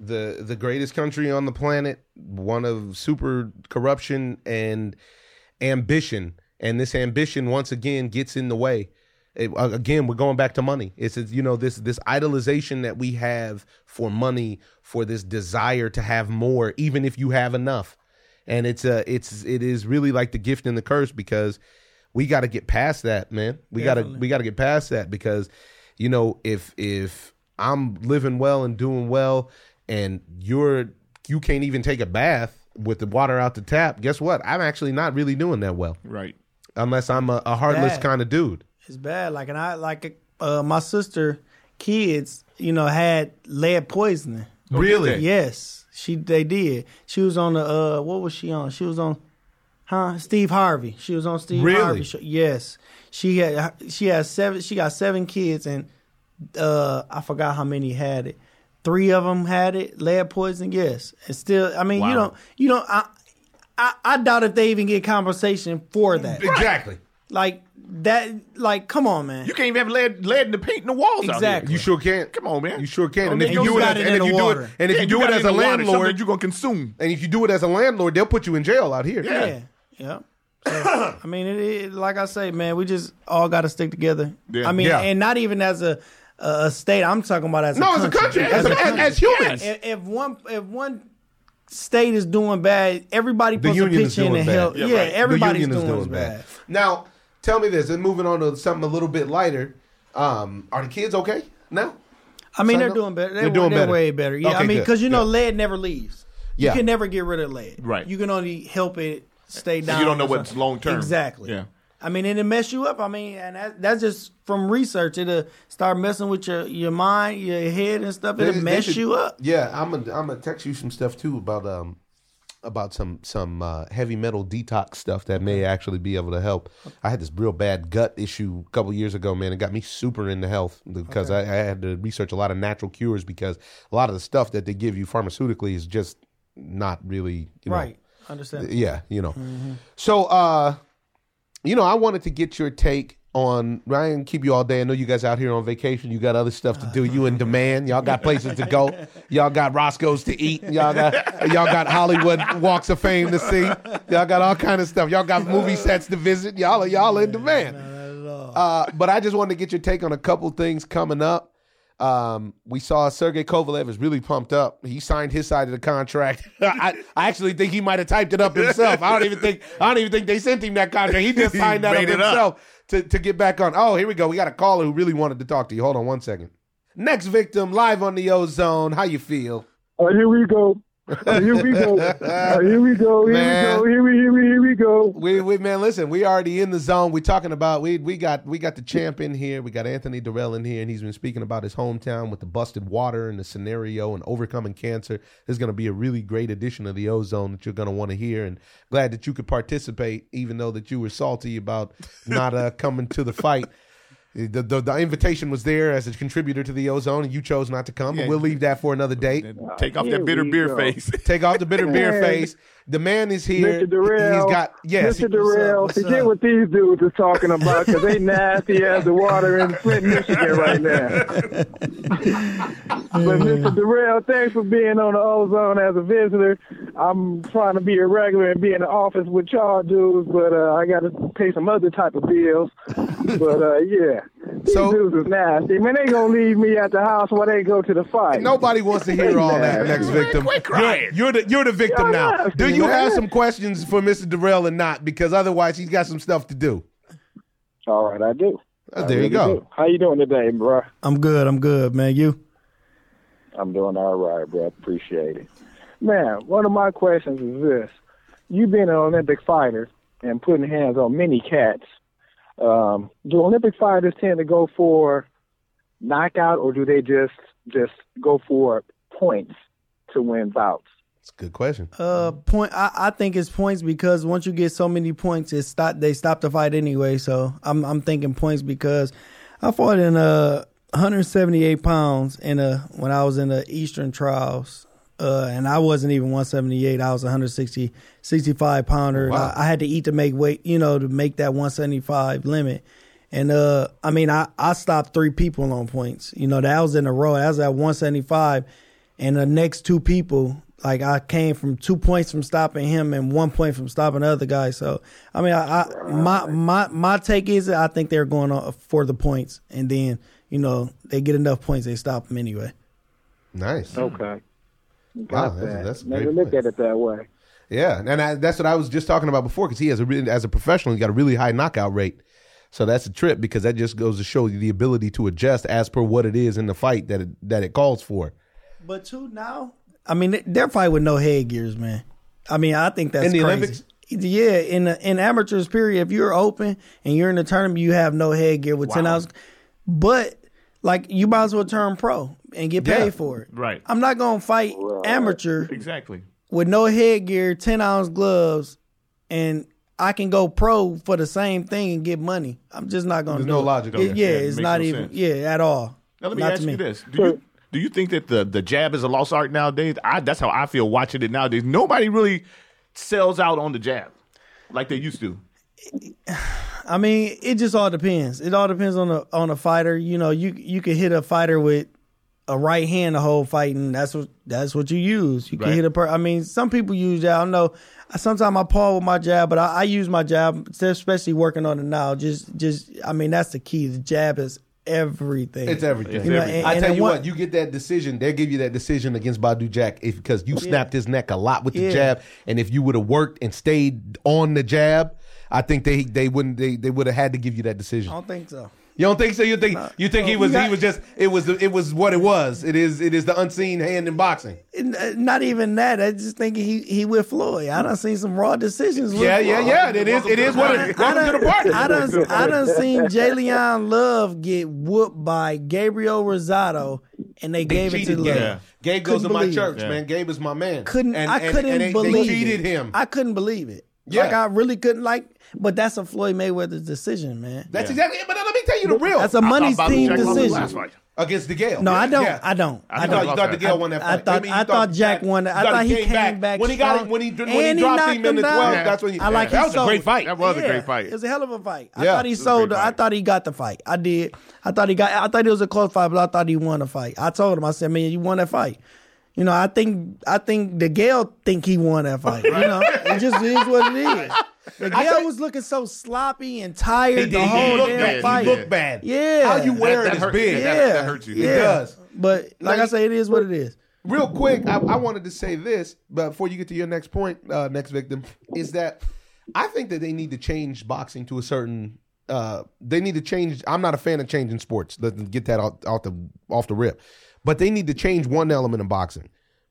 The the greatest country on the planet, one of super corruption and ambition. And this ambition once again gets in the way. It- uh, again, we're going back to money. It's you know this this idolization that we have for money, for this desire to have more, even if you have enough. And it's uh it's it is really like the gift and the curse because we got to get past that, man. We got to we got to get past that because you know if if I'm living well and doing well and you're you can't even take a bath with the water out the tap, guess what? I'm actually not really doing that well Right. unless I'm a, a heartless kind of dude. It's bad. Like and I like uh, my sister kids. You know had lead poisoning. Really? Yes, she they did. She was on the uh what was she on? She was on huh? Steve Harvey. She was on Steve Really? Harvey show. Yes. She had she had seven she got seven kids and uh I forgot how many had it. Three of them had it, lead poisoning. yes. And still I mean you don't you don't I, I I doubt if they even get compensation for that. Exactly. Like that like come on man. You can't even have lead, lead in the paint in the walls out Exactly. You sure can. Come on, man. You sure can. Oh, And if you you do it, got as, it and if the you do water. it, and if Yeah, you do it got as in a the water, something landlord, that you're gonna consume. and if you do it as a landlord, they'll put you in jail out here. Yeah. Yeah. So, I mean, it, it, like I say, man, we just all got to stick together. Yeah. I mean, Yeah. and not even as a a a state. I'm talking about as No, a as a country. country, as, a, as, as humans. If, if one if one state is doing bad, everybody puts a union is pitch in doing and bad. help. Yeah, Yeah, right. everybody's union doing, is doing bad. bad. Now, tell me this, and moving on to something a little bit lighter. Um, are the kids okay now? I mean, Sign they're up? doing better. They're, They're doing they're better. way better. Yeah, Okay, I mean, because you know, good. lead never leaves. Yeah. You can never get rid of lead. Right. You can only help it stay down. you don't know what's long term. Exactly. Yeah. I mean, and it mess you up. I mean, and that, that's just from research. It'll start messing with your, your mind, your head, and stuff. It'll They- they mess should- you up. Yeah, I'm gonna I'm gonna text you some stuff too about um about some some uh, heavy metal detox stuff that may actually be able to help. I had this real bad gut issue a couple years ago, man. It got me super into health because I, I had to research a lot of natural cures because a lot of the stuff that they give you pharmaceutically is just not really you know, Right. Understand. yeah, you know. So, uh, you know, I wanted to get your take on Ryan. Keep you all day. I know you guys out here on vacation. You got other stuff to do. You in demand. Y'all got places to go. Y'all got Roscoe's to eat. Y'all got y'all got Hollywood walks of fame to see. Y'all got all kind of stuff. Y'all got movie sets to visit. Y'all are y'all in demand. Uh, but I just wanted to get your take on a couple things coming up. Um, we saw Sergey Kovalev is really pumped up. He signed his side of the contract. I, I actually think he might have typed it up himself. I don't even think I don't even think they sent him that contract. He just signed that up made it up. To, to get back on. Oh, here we go. We got a caller who really wanted to talk to you. Hold on one second. Next victim live on the ozone. How you feel? Oh, here we go. Oh, here we go. Oh, here we go. Here Man. we go. Here we, here we, here we go. We, we man, listen, we already in the zone. We talking about we we got we got the champ in here. We got Anthony Dirrell in here, and he's been speaking about his hometown with the busted water and the scenario and overcoming cancer. This is going to be a really great addition of the ozone that you're going to want to hear. And glad that you could participate, even though that you were salty about not uh, coming to the fight. The, the the invitation was there as a contributor to the ozone, and you chose not to come. But Yeah. we'll leave that for another date. Take off that bitter beer go. face. Take off the bitter beer face. The man is here. Mr. Dirrell. He's got yes. Mr. Dirrell, what's forget up? what these dudes are talking about because they nasty as the water in Flint, Michigan right now. but Mr. Dirrell, thanks for being on the ozone as a visitor. I'm trying to be a regular and be in the office with y'all dudes, but uh, I got to pay some other type of bills. but uh, yeah, these So- dudes is nasty. Man, they gonna leave me at the house while they go to the fight. Nobody wants to hear all that. Next victim, Quit. You're, you're the you're the victim Y'all now. nasty, Do you have some questions for Mr. Dirrell or not? Because otherwise, he's got some stuff to do. All right, I do. Oh, I there you really go. do. How you doing today, bro? I'm good. I'm good, man. You? I'm doing all right, bro. Appreciate it. Man, one of my questions is this. You being an Olympic fighter and putting hands on many cats, um, do Olympic fighters tend to go for knockout or do they just just go for points to win bouts? It's a good question. Uh, point. I, I think it's points because once you get so many points, it stop. They stop the fight anyway. So I'm I'm thinking points because I fought in uh 178 pounds in a when I was in the Eastern trials. Uh, and I wasn't even 178. I was 160, 65 pounder. Wow. I, I had to eat to make weight, you know, to make that 175 limit. And uh, I mean, I, I stopped three people on points. You know, that was in a row. That was at 175. And the next two people, like I came from two points from stopping him and one point from stopping the other guy. So I mean, I, I my my my take is that I think they're going on for the points, and then you know they get enough points, they stop him anyway. Nice. Okay. Wow, Got that's- that. that's a Never great looked point. at it that way. Yeah, and I, that's what I was just talking about before because he has a really, as a professional, he got a really high knockout rate. So that's a trip because that just goes to show you the ability to adjust as per what it is in the fight that it, that it calls for. But two now, I mean, they- they're fighting with no headgears, man. I mean, I think that's In the crazy. Olympics? Yeah, in the, in amateurs period, if you're open and you're in the tournament, you have no headgear with ten ounces. But like, you might as well turn pro and get paid Yeah. for it. Right. I'm not gonna fight amateur Exactly. with no headgear, ten ounce gloves, and I can go pro for the same thing and get money. I'm just not gonna. There's do no it. logic It- there. yeah, Yeah, it it's not no even. sense. Yeah, at all. Now let me Not ask to you me. this: Do you do you think that the the jab is a lost art nowadays? I, that's how I feel watching it nowadays. Nobody really sells out on the jab like they used to. I mean, it just all depends. It all depends on the on a fighter. You know, you you can hit a fighter with a right hand the whole fight, and that's what that's what you use. You can Right. hit a per. I mean, some people use jab. I know. Sometimes I paw with my jab, but I, I use my jab, especially working on it now. Just just, I mean, that's the key. The jab is everything. It's everything. You know, and- I tell you one- what, you get that decision. They'll give you that decision against Badu Jack if because you snapped his neck a lot with the Yeah. jab, and if you would have worked and stayed on the jab, I think they they wouldn't they, they would have had to give you that decision. I don't think so. You don't think so? You think you think he was got- he was just it was it was what it was. It is it is the unseen hand in boxing. Uh, Not even that. I just think he he with Floyd. I done seen some raw decisions. With Yeah, yeah, Floyd. yeah. It is it is what it. I Welcome to the party. I done, I done seen J'Leon Love get whooped by Gabriel Rosado, and they, They gave it to cheated Love. Gabe. Yeah. Gabe goes to my church, it. man. Gabe is my man. Couldn't And- I couldn't and they, believe they cheated it. him. I couldn't believe it. Yeah. Like I really couldn't like. But that's a Floyd Mayweather decision, man. That's exactly. But let me tell you the real. That's a thought money Bobby team Jack won the last decision. against DeGale. No, I don't. Yeah. I don't. I I You thought thought, don't. you thought DeGale won that I fight. thought mean, I you thought Jack won. it. I you thought he came came back when he got strong. it when he when And he dropped knocked him in the down. twelve. Yeah. That's when he. I like that he was a great fight. That was a great fight. It was a hell of a fight. I thought he It was a sold. I thought he got the fight. I did. I thought he got. I thought it was a close fight, but I thought he won the fight. I told him. I said, "Man, you won that fight." You know, I think I think DeGale think he won that fight. You know, it just is what it is. DeGale was looking so sloppy and tired He the. He whole looked damn bad. He fight. looked bad. Yeah. How you wear That- it that is hurt- big. that- yeah, that hurts you. It does. But like I say, it is what it is. Real quick, I, I wanted to say this, but before you get to your next point, uh, next victim, is that I think that they need to change boxing to a certain. Uh, they need to change. I'm not a fan of changing sports. Let's get that out, out the off the rip. But they need to change one element in boxing.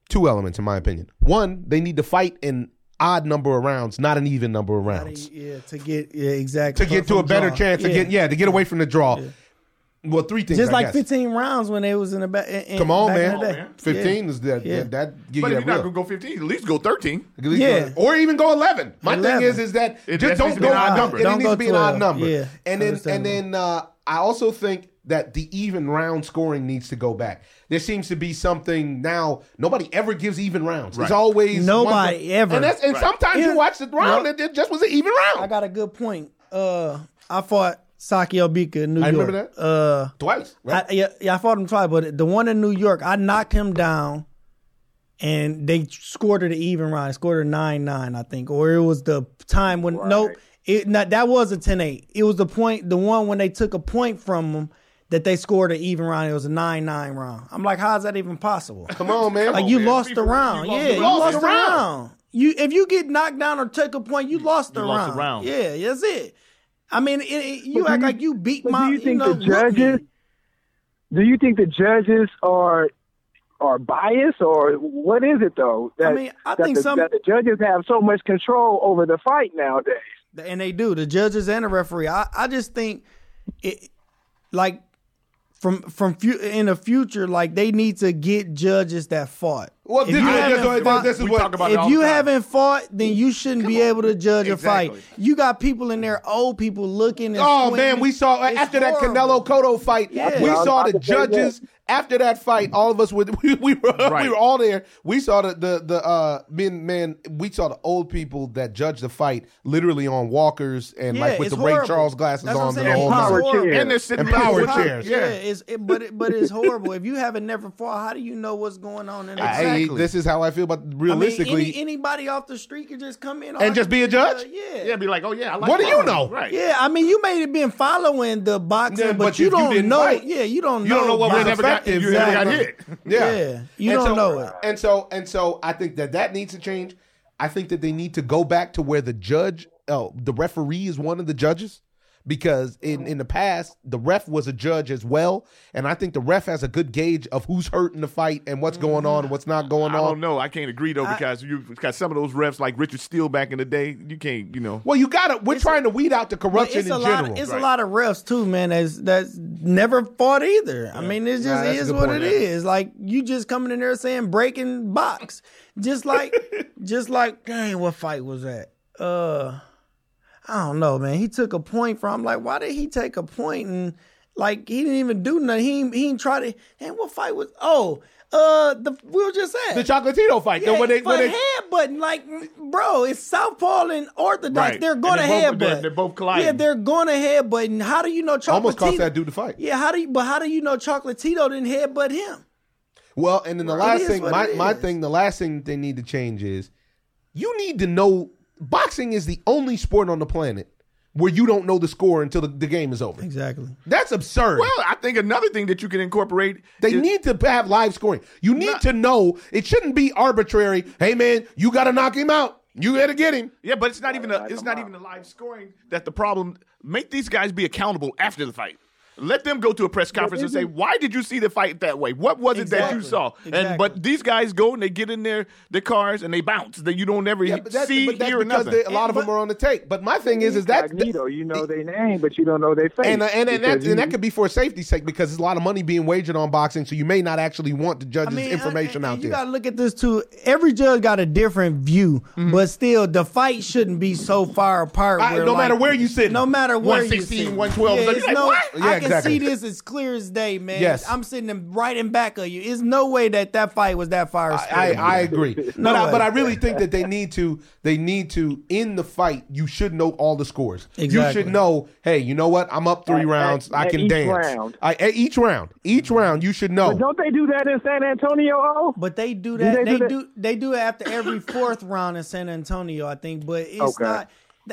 Two elements, in my opinion. One, they need to fight in odd number of rounds, not an even number of rounds, Yeah, to get yeah exactly to get to a better draw. chance to get yeah to get away from the draw. Well, three things. Just I like guess. 15 rounds when they was in the back. Come on, back man. In the day. Fifteen Yeah. is that Yeah. that, that give But you if that you're not gonna go 15, at least go 13. At least Yeah. go- or even go eleven. My 11. thing is, is that It just just don't needs to go be an odd odd number. It Don't needs to be an odd number. Yeah, and then and then uh, I also think that the even round scoring needs to go back. There seems to be something now. Nobody ever gives even rounds. It's always Nobody one- ever. And, that's, and Right. sometimes Yeah. you watch the round Yep. and it just was an even round. I got a good point. Uh, I fought Sakio Bika in New York. I York. remember that. Uh, Twice. Right? I, yeah, yeah, I fought him twice, but the one in New York, I knocked him down, and they scored it an even round. Scored a nine nine, I think, or it was the time when no, it not, that was a 10-8. It was the point, the one when they took a point from him that they scored an even round. It was a nine nine round. I'm like, how's that even possible? Come on, man. Like you man. lost People- the round. you yeah, the you round. lost the round. round. You if you get knocked down or take a point, you lost the You round. lost the round. Yeah, that's it. I mean, it, it- you But act you- like you beat my. do you think know, the judges? Do you think the judges are are biased, or what is it though? That, I mean, I that think the, some- that the judges have so much control over the fight nowadays. and they do the judges and the referee. I, I just think it like from from fu- in the future, like they need to get judges that fought. Well, If this, you this- haven't this- fought- this is We what talk about if you time. haven't fought, then you shouldn't be able to judge a fight. You got people in there, old people looking. And Oh squinting. man, we saw It's after that horrible. Canelo Cotto fight. Yeah. We saw the can say that. judges after that fight. All of us were we, we were we were all there. We saw the the the uh men man. We saw the old people that judged the fight literally on walkers and Yeah, like with it's the Ray. Charles glasses That's on. saying. The whole It's Power night. chair. And they're sitting And power there. chairs. Yeah, it's it, but it, but it's horrible. if you haven't never fought, how do you know what's going on in the Hey, Exactly. this is how I feel. But I mean, realistically, any, anybody off the street could just come in And just be a judge? Uh, yeah, Yeah, be like, oh yeah, I like What do you know? Right. Yeah, I mean, you may have been following the boxing, Yeah, but, but you you don't didn't know. fight, yeah, you don't you know. don't know what You was boxing. never got, effective. you never got Exactly. hit. Yeah, Yeah, you And don't so- know it. And so and so I think that that needs to change. I think that they need to go back to where the judge, oh, the referee is one of the judges. Because in, in the past, the ref was a judge as well, and I think the ref has a good gauge of who's hurt in the fight and what's going on and what's not going on. I don't know. I can't agree though because you because some of those refs like Richard Steele back in the day, you can't, you know. Well, you got to. We're trying to weed out the corruption it's in a general. lot. Of, it's Right. a lot of refs too, man. That's that's never fought either. I mean, it's Nah, just that's a is what point, it yeah. is. Like you just coming in there saying breaking box, just like, just like, dang, what fight was that? Uh, I don't know, man. He took a point from. Like, why did he take a point and like he didn't even do nothing. He he didn't try to. And what fight was? Oh, uh, the we were just at the Chocolatito fight. yeah, when they, when they, headbutting, like, bro, it's Southpaw and Orthodox. Right. They're going to headbutt. they're- they're both colliding. Yeah, they're going to headbutt. And how do you know Chocolatito? almost cost that dude the fight. Yeah, how do you? But how do you know Chocolatito didn't headbutt him? Well, and then the last thing, my, my thing, the last thing they need to change is you need to know boxing is the only sport on the planet where you don't know the score until the, the game is over. Exactly. That's absurd. Well, I think another thing that you can incorporate they is- need to have live scoring. You need Not- to know it shouldn't be arbitrary. Hey man, you got to knock him out. You got to get him. Yeah, but it's not even a, it's not even the live scoring that the problem. Make these guys be accountable after the fight. Let them go to a press conference and say, "Why did you see the fight that way? What was it that you Exactly. saw?" And but these guys go and they get in their their cars and they bounce. That you don't ever Yeah, but that's, see, but that's hear, because nothing. they, a lot of them But- are on the tape. But my thing is, is that Incognito, you know their name, but you don't know their face. and uh, and and that, you- and that could be for safety's sake because there's a lot of money being wagered on boxing, so you may not actually want the I judge's mean, information and- out and You there. got to look at this too. Every judge got a different view, but still, the fight shouldn't be so far apart. I- where, no like- matter where you sit. no matter where 116, you sit. 112, Yeah, like, it's like. Yeah, I can exactly. see this as clear as day, man. Yes. I'm sitting right in back of you. There's no way that that fight was that far. I, astray. I agree, No but I, but I really think that they need to they need to in the fight. You should know all the scores. You should know. Hey, you know what? I'm up three At- rounds. at- I at can each dance. round. I, at each round, each round, you should know. But don't they do that in San Antonio? Oh, But they do Do that. they they, do that? do. They do it after every fourth round in San Antonio, I think. But it's Okay. not.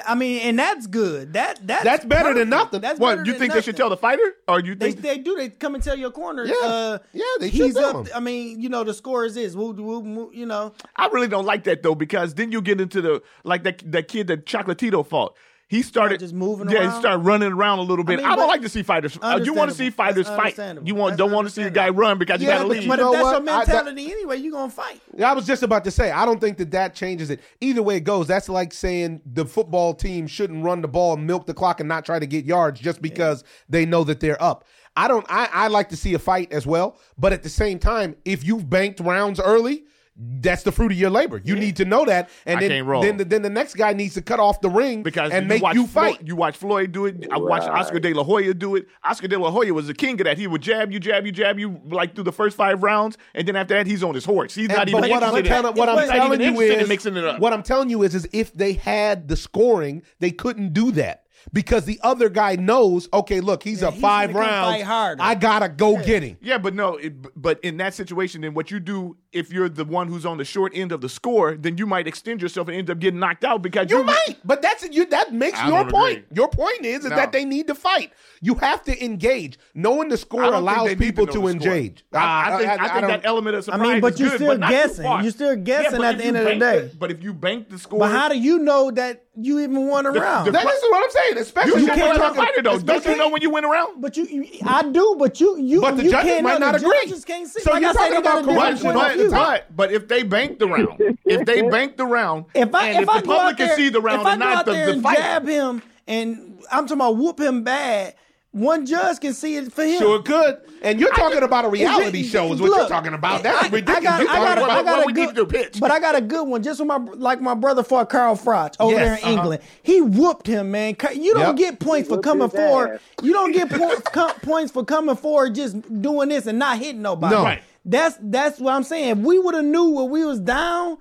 I mean, and that's good. That that's, That's better than nothing. That's what you think they should tell the fighter, or you They, think they do. They come and tell your corner. Yeah. uh, Yeah, they should he's up. him. I mean, you know, the score is this. Woo, woo, woo, you know, I really don't like that though because then you get into the like that that kid that Chocolatito fought. He started just moving Yeah, he started running around a little bit. I, mean, don't like to see fighters. Uh, you want to see fighters fight. You want don't want to see a guy run because you got to but leave. you but know if that's what? your I- that- mentality anyway, you are gonna fight. Yeah, I was just about to say, I don't think that that changes it. Either way it goes, that's like saying the football team shouldn't run the ball, and milk the clock, and not try to get yards just because they know that they're up. I don't. I, I like to see a fight as well, but at the same time, if you've banked rounds early. That's the fruit of your labor. You need to know that, and I then can't roll. then the, then the next guy needs to cut off the ring because and make watch you Floyd, fight. you watch Floyd do it. I watched Oscar De La Hoya do it. Oscar De La Hoya was the king of that. He would jab you, jab you, jab you, like through the first five rounds, and then after that, he's on his horse. He's not And- even but what I'm, interested in- telling, what I'm not telling you is, in mixing it up. what I'm telling you is, is if they had the scoring, they couldn't do that because the other guy knows. Okay, look, he's Yeah, up he's five gonna rounds. I gotta go get him. Yeah, but no, it, but in that situation, then what you do if you're the one who's on the short end of the score, then you might extend yourself and end up getting knocked out because You might, but that's you. That makes I your point. agree. Your point is, is No. that they need to fight. You have to engage. Knowing the score allows people know to, the score. engage. I, I think, I, think don't- that element of I surprise. mean, but is you're good, still but guessing. You're still guessing Yeah, at the end of the bank day. But if you bank the score, But how do you know that you even won a round? the- That is what I'm saying. Especially you when can't we're tell a talking- fighter though. Don't you know when you win a round? But you, you, I do. But you, you, But the judges can't might know. not agree. Judges can't see. So you're talking about a But, different corruption point all but, but, but if they bank the round, if they bank the round, If I and if, if, I the go public there, can see the round if I and go not out the, there the and fight, jab him, and I'm talking about whoop him bad, one judge can see it for him. Sure could. And you're talking about a reality Is it- show, is what look, you're talking about. That's I- ridiculous. I got, You're I talking got, about I got what a we good, need to do, pitch. But I got a good one. Just with my like my brother fought Carl Froch over Yes, there in uh-huh. England. He whooped him, man. You don't Yep. get points for coming his forward. You don't get po- com- points for coming forward just doing this and not hitting nobody. No. Right. That's that's what I'm saying. If we would have knew when we was down.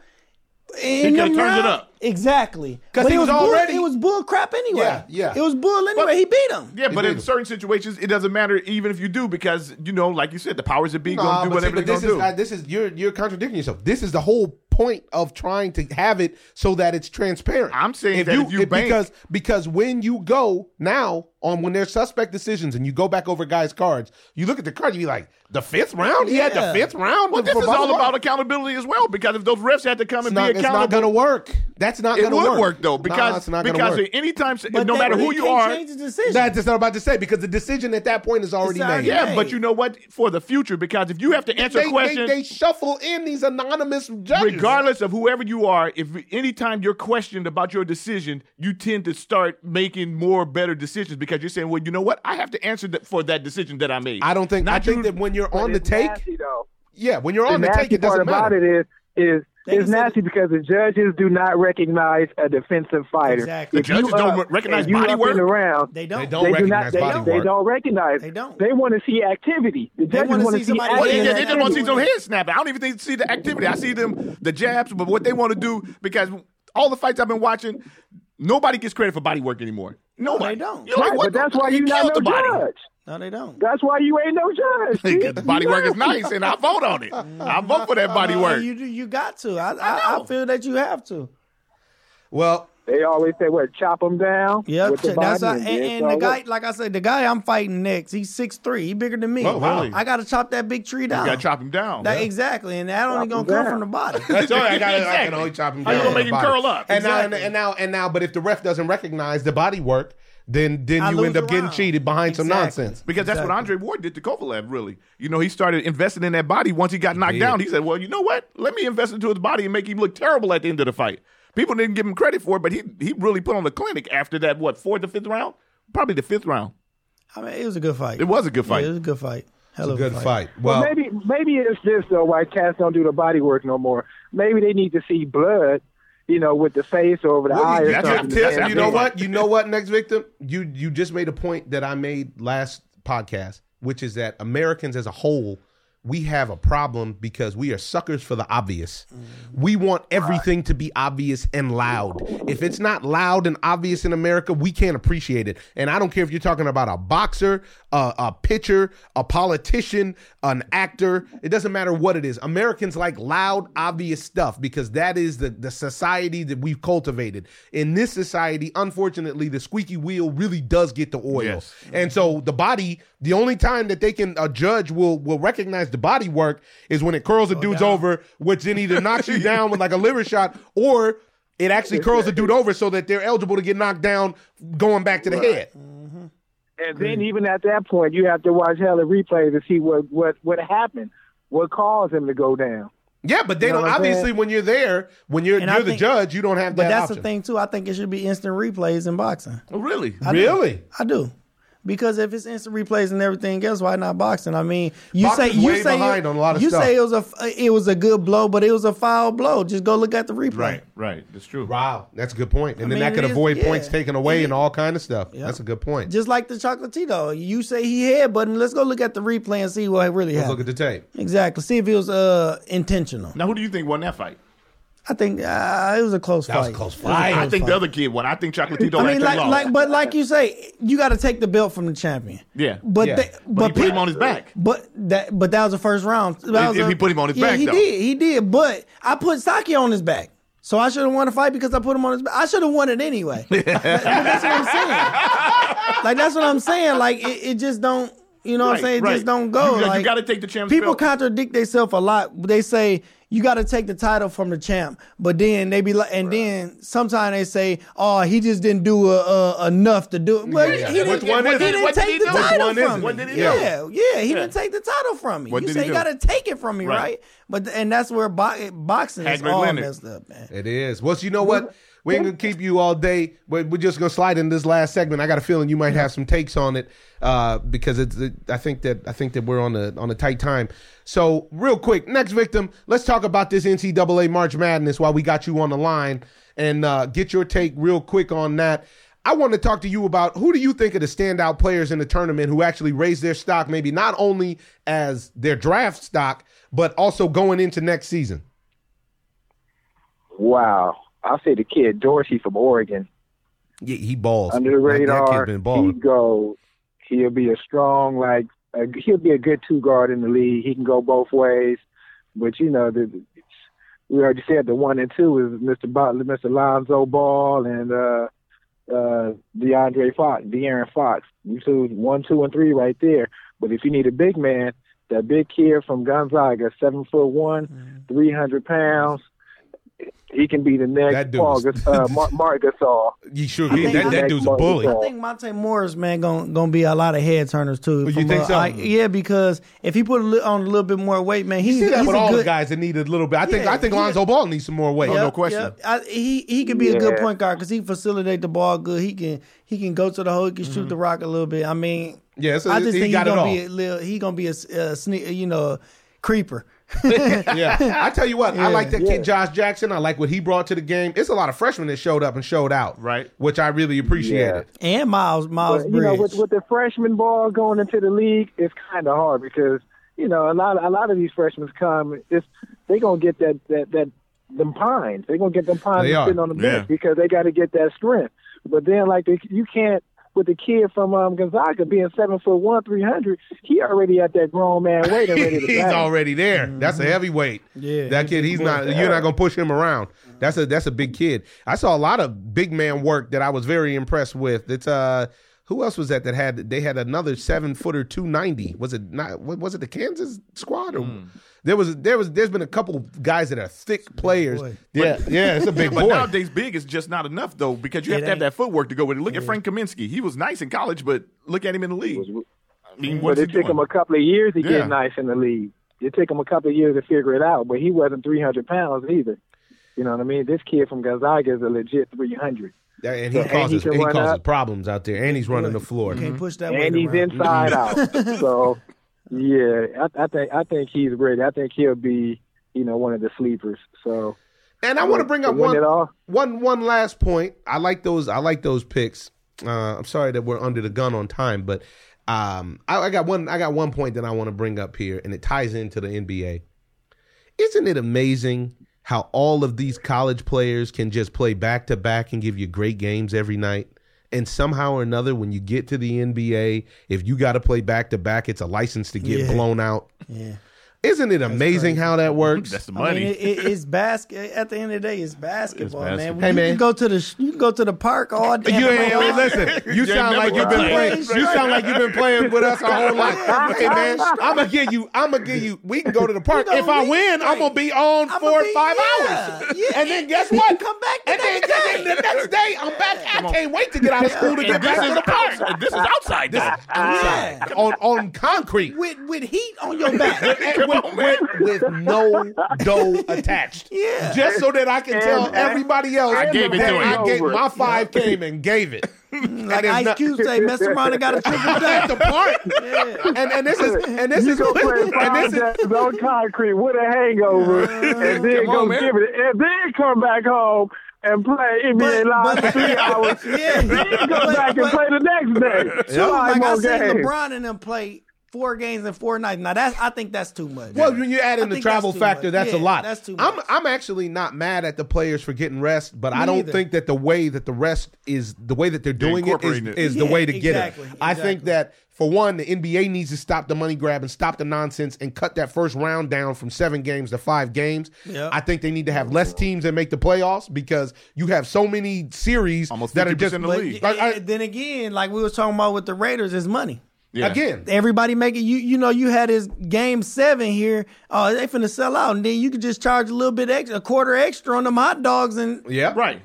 In coulda them turned it up. Exactly. 'Cause Because he it was bull, already- It was bull crap anyway. Yeah, yeah. It was bull anyway. he beat him. Yeah, but in did. certain situations, it doesn't matter even if you do because you know, like you said, the powers that be Nah, gonna do but see, whatever but they're this gonna is do. uh, this is you're you're contradicting yourself. This is the whole point of trying to have it so that it's transparent. I'm saying that if you bank- because because when you go now on when there's suspect decisions and you go back over guys' cards, you look at the card, you be like, the fifth round, he had the fifth round. well, this is all blah, blah. about accountability as well because if those refs had to come It's and not, be it's not accountable, gonna work. That's not it would work. work, though because it's not because work. anytime, But no matter who you are, change the decision. That's just not about to say because the decision at that point is already It's made. already yeah, made. but you know what? For the future, because if you have to answer they, a question, they, they shuffle in these anonymous judges. regardless of whoever you are, if anytime you're questioned about your decision, you tend to start making more better decisions because you're saying, well, you know what? I have to answer that for that decision that I made. I don't think. I Not think you- that when you're on the take, nasty, though. yeah, when you're The on the take, it doesn't about matter. it is is They it's can say nasty because the judges do not recognize a defensive fighter. Exactly. If The judges you don't up recognize and you body work? in the round, They don't. They don't they do recognize not. They, body don't, they don't recognize. They don't. They want to see activity. The judges wanna want see to see somebody Well, activity. yeah, Yeah, they just want to see some head snapping. I don't even think see the activity. I see them the jabs, but what they want to do because all the fights I've been watching, nobody gets credit for body work anymore. Nobody. they don't. You're like, Right, what but that's why he you not no body. judge. No, they don't. That's why you ain't no judge. The body work is nice, and I vote on it. I vote for that body Uh, work. You you got to. I I, I feel that you have to. Well, They always say, "What? Chop them down." Yeah, with the that's body and, and and, the guy, like I said, the guy I'm fighting next, he's six three. He bigger than me. Oh, really? I got to chop that big tree down. You got to chop him down. That- Exactly, and that only gonna come down. from the body. That's all right. I, gotta, I can only chop him How down. you gonna make him body. curl up? And now, and, and now, and now, but if the ref doesn't recognize the body work, then then I you end up getting around. cheated behind some nonsense. Because that's what Andre Ward did to Kovalev, really. You know, he started investing in that body once he got knocked did. down. He said, Well, you know what? Let me invest into his body and make him look terrible at the end of the fight. People didn't give him credit for it, but he he really put on the clinic after that, what, fourth or fifth round? Probably the fifth round. I mean, it was a good fight. It was a good Yeah, fight. it was a good fight. Hell It's a good fight. Well, Well, maybe maybe it's this though. Why cats don't do the body work no more? Maybe they need to see blood, you know, with the face or over the Well, eye you, or that's something. what- Tiff, that's you know what? You know what? Next victim, you you just made a point that I made last podcast, which is that Americans as a whole, we have a problem because we are suckers for the obvious. We want everything to be obvious and loud. If it's not loud and obvious in America, we can't appreciate it. And I don't care if you're talking about a boxer, a, a pitcher, a politician, an actor. It doesn't matter what it is. Americans like loud, obvious stuff because that is the, the society that we've cultivated. In this society, unfortunately, the squeaky wheel really does get the oil. Yes. And so the body, the only time that they can a judge will will recognize the body work is when it curls a oh, dude's over, which then either knocks you down with like a liver shot, or it actually curls the dude over so that they're eligible to get knocked down going back to the head. Mm-hmm. And then hmm. even at that point, you have to watch hella replay to see what what what happened, what caused him to go down. Yeah, but they You know don't obviously saying? when you're there, when you're And you're the judge, you don't have But that that's option. the thing too. I think it should be instant replays in boxing. Oh, really? Really? I do. Because if it's instant replays and everything else, why not boxing? I mean, you Boxing's say you say behind on a lot of you stuff. say it was a it was a good blow, but it was a foul blow. Just go look at the replay. Right, right. That's true. Wow, that's a good point. And I then mean, that could it is- avoid yeah. points taken away It and all kind of stuff. Yeah. That's a good point. Just like the chocolatito, you say he had, but let's go look at the replay and see what it really Let's happened. look at the tape. exactly. See if it was uh intentional. Now, who do you think won that fight? I think uh, it was a close That was fight. a close It was a fight. I think fight. the other kid won. I think Chocolatito I mean, actually like, lost. like, but like you say, you got to take the belt from the champion. Yeah. but Yeah. they, but, but he put him on his back. But that, but that was the first round. That was If a- he put him on his yeah, back, he though. did, he did. But I put Saki on his back, so I should have won the fight because I put him on his back. I should have won it anyway. Like, that's what I'm saying. Like that's what I'm saying. Like it, it just don't. You know what I'm saying? It right. just don't go. You, like, you got to take the champ's People belt. contradict themselves a lot. They say you got to take the title from the champ, but then they be like, and then sometimes they say, "Oh, he just didn't do uh, uh, enough to do it." Well, Yeah, yeah. he didn't, Which one he is it? didn't What did take he the do? Title one from it? me. What did he do? yeah, yeah, he Yeah. didn't take the title from me. What you did say he you do? got to take it from me, Right. right? But and that's where bo- boxing is all Leonard. messed up, man. It is. Well, you know what? We ain't gonna keep you all day, but we're just gonna slide in this last segment. I got a feeling you might have some takes on it uh, because it's. It, I think that I think that we're on a on a tight time. So real quick, next victim. Let's talk about this NCAA March Madness while we got you on the line and uh, get your take real quick on that. I want to talk to you about who do you think are the standout players in the tournament who actually raised their stock, maybe not only as their draft stock, but also going into next season. Wow, I'll say the kid Dorsey from Oregon. Yeah, he balls under the radar. Been he balling. go. He'll be a strong like. Uh, he'll be a good two guard in the league. He can go both ways, but you know the. We already said the one and two is Mr. Butler, Mr. Lonzo Ball, and uh, uh, DeAndre Fox, De'Aaron Fox. You two, one, two, and three right there. But if you need a big man, that big kid from Gonzaga, seven foot one, three hundred pounds. He can be the next That dude Paul, is- uh, Mark, Marc Gasol. You sure? I that, that think- dude's a bully. I think Monte Morris, man, gonna gonna be a lot of head turners too. Oh, you think uh, so? I- yeah, because if he put a li- on a little bit more weight, man, he's, You see that he's with a all good, the guys that need a little bit. I think Yeah, I think yeah. Lonzo Ball needs some more weight. no question. yep. I, he he can be a good point guard because he facilitate the ball good. He can he can go to the hole. He can Mm-hmm. shoot the rock a little bit. I mean, Yeah, so I just he think he's got it gonna be a little. He gonna be a sne- you know creeper. yeah, I tell you what, I like that kid Josh Jackson. I like what he brought to the game. It's a lot of freshmen that showed up and showed out, Right. Which I really appreciated. and Miles Miles But, you know, with, with the freshman ball going into the league, it's kind of hard because you know a lot a lot of these freshmen come. It's they gonna get that that that them pines. They're gonna get them pines sitting on the bench Yeah. because they got to get that strength. But then like they, you can't with the kid from um, Gonzaga being seven foot one, three hundred. He already at that grown man weight and ready to he's bang. already there. That's a heavyweight. Yeah, that kid. He's not. You're not gonna push him around. That's a that's a big kid. I saw a lot of big man work that I was very impressed with. It's uh. Who who else was that that had they had another seven footer two ninety? Was it not? Was it the Kansas squad or Hmm. There was there was there's been a couple guys that are thick players. boy. Yeah, yeah, it's a big But boy. nowadays, big is just not enough though because you have to have that footwork to go with it. Look at Frank Kaminsky; he was nice in college, but look at him in the league. I mean, But what's it he took him a couple of years to Yeah. get nice in the league. It took him a couple of years to figure it out, but he wasn't 300 pounds either. You know what I mean? This kid from Gonzaga is a legit 300. Yeah, and he And causes he he, can run causes up. problems out there, and he's running the floor. You can't mm-hmm. push that weight and he's around. inside out. So, yeah, I, I think I think he's ready. I think he'll be, you know, one of the sleepers. So, And I want to bring up one, one, one last point. I like those. I like those picks. Uh, I'm sorry that we're under the gun on time, but um, I, I got one. I got one point that I want to bring up here, and it ties into the NBA. Isn't it amazing how all of these college players can just play back to back and give you great games every night? And somehow or another, when you get to the NBA, if you got to play back to back, it's a license to get Yeah. blown out. Yeah. Isn't it amazing how that works? That's the I money. mean, it, it, it's basket. At the end of the day, it's basketball, man. basketball. Hey, you man. can go to the you can go to the park all day. You ain't hey, listen. You You sound like you've been lied. playing. You sound like you've been playing with us our whole life. Hey man, I'm gonna give you. I'm gonna give you. We can go to the park. If I be- win, I'm gonna be on I'ma four or be- five yeah, hours. yeah. And then guess what? come back the And then, next and then the next day, I'm back. I can't wait to get out of school to And get this back is to the park. outside. This is outside. This Yeah. On on concrete. with with heat on your back. And with, oh, with, with no dough attached. Yeah. Just so that I can tell And- everybody else I gave it that to him. I gave, my five came and gave it. Mm, like Ice not- Cube say, mess around and got a triple at the double. park. And and this is and this you is go play and this is on concrete with a hangover, and then Come go on, give it, and then come back home and play NBA Live for three hours. yeah. Then go But- back and play the next day. Too, Five like I more seen games. LeBron and them play four games in four nights. Now that's I think that's too much. Well, when you add in I the travel that's factor, much. that's a lot. that's too much. I'm. I'm actually not mad at the players for getting rest, but I don't neither. think that the way that the rest is the way that they're doing it is, incorporating it. is the Yeah, way to get exactly, it. I think that for one, the NBA needs to stop the money grab and stop the nonsense and cut that first round down from seven games to five games. Yeah. I think they need to have less teams that make the playoffs because you have so many series Almost that are just of the league. Like, I- then again, like we was talking about with the Raiders, is money. Yeah. again. Everybody making you you know you had his game seven here. Oh, they finna sell out, and then you could just charge a little bit extra, a quarter extra on them hot dogs, and Yeah, Right.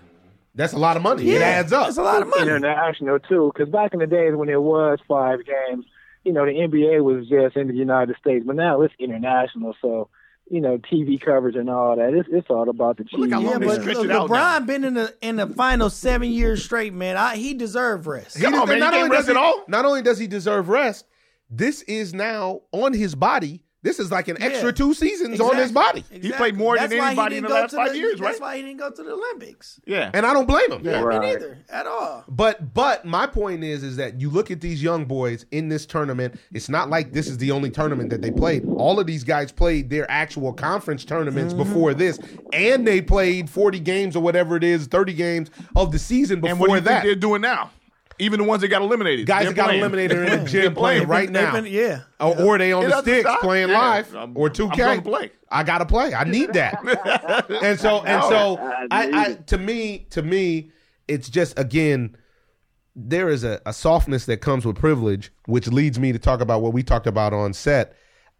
That's a lot of money. it Yeah, adds up. It's a lot of money. international too. Because back in the days when it was five games, you know, the NBA was just in the United States, but now it's international. So, you know, TV coverage and all that. It's it's all about the look cheese. how long Yeah, they but stretch look, it out LeBron now. been in the in the final seven years straight, man. I, he deserved rest. Come He on, does- man. You Not can't only, rest does at all. not only does he deserve rest, this is now on his body. This is like an extra Yeah. two seasons on his body. He played more than That's why he anybody in the last to five years, right? That's why he didn't go to the Olympics. Yeah. And I don't blame him. Yeah. Right. Me neither, at all. But but my point is is that you look at these young boys in this tournament. It's not like this is the only tournament that they played. All of these guys played their actual conference tournaments Mm-hmm. before this, and they played forty games or whatever it is, thirty games of the season and what do before you that. think they're doing now? Even the ones that got eliminated. Guys that got playing. eliminated are in the gym playing They've right now. been- yeah. Or, or they on It the sticks stop. playing Yeah. live I'm- or 2K. I'm play. I gotta play. I need that. and so and so I, I to me to me it's just again there is a, a softness that comes with privilege, which leads me to talk about what we talked about on set.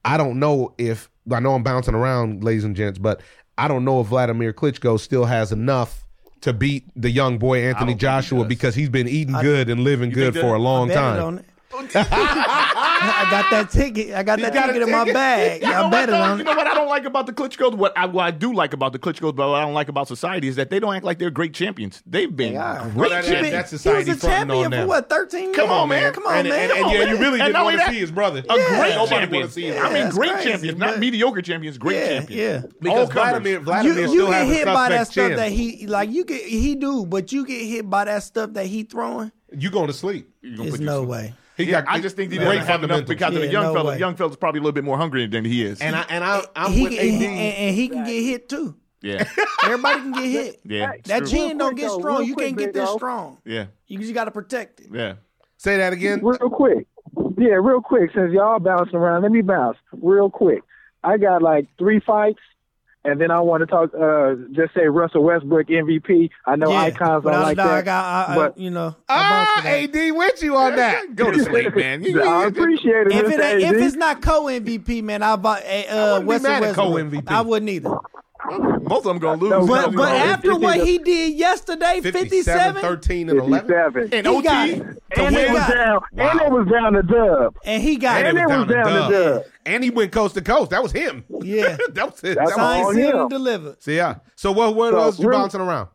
I don't know if I know I'm bouncing around, ladies and gents, but I don't know if Vladimir Klitschko still has enough to beat the young boy Anthony Joshua because he's been eating good and living good for a long time. on it. I got that ticket. I got that got a ticket in my bag. You know I what, bet it on You it. know what I don't like about the Klitschko's? What I, what I do like about the Klitschko's, but what I don't like about society is that they don't act like they're great champions. They've been are. great Well, that- that- champions. that's He was a champion on for them. what? Thirteen. Come on, man. Come on, and, man. and, and Come yeah, you really And didn't not want to see his brother. a Yeah, great nobody champion. wanna see his I mean, great crazy, champions, not mediocre champions. Great Yeah, champions. yeah. Because All covers. Vladimir, You, Vladimir you still get has a hit by that stuff that he like. You get he do, but you get hit by that stuff that he throwing. you going to sleep. There's no way. He Yeah, got I just think he great doesn't have enough fundamentals. because of the young no fella. way. Young fella's probably a little bit more hungry than he is. And I and I I'm he with can, and, and he can get hit too. yeah, Everybody can get hit. yeah, That true. chin Real don't get strong. You can't get this O. strong. Yeah, You just got to protect it. yeah. Say that again. Real quick. Yeah, real quick. Since y'all bouncing around, let me bounce real quick. I got like three fights And then I want to talk, uh, just say Russell Westbrook MVP. I know Yeah, icons without don't a like doubt, that. I got, I, I, but you know, I Ah, vouch. AD with you on that. Go to sleep, man. You- I appreciate it. If it ain't, if it's not co MVP, man, I'll buy uh, wouldn't be Russell mad at Westbrook. co-MVP. I wouldn't either. Both of them gonna lose. No, But no, but no, after what he did yesterday, 57, 57, 13, and 11. 57. in He OT got And it win. was down. And Wow. it was down the dub. and he got And it. it was down to Dub. Dub. And he went coast to coast. That was him. Yeah. that was it. That's That was Signed, all sealed, him. and delivered. So yeah. So what what So, else you really- bouncing around?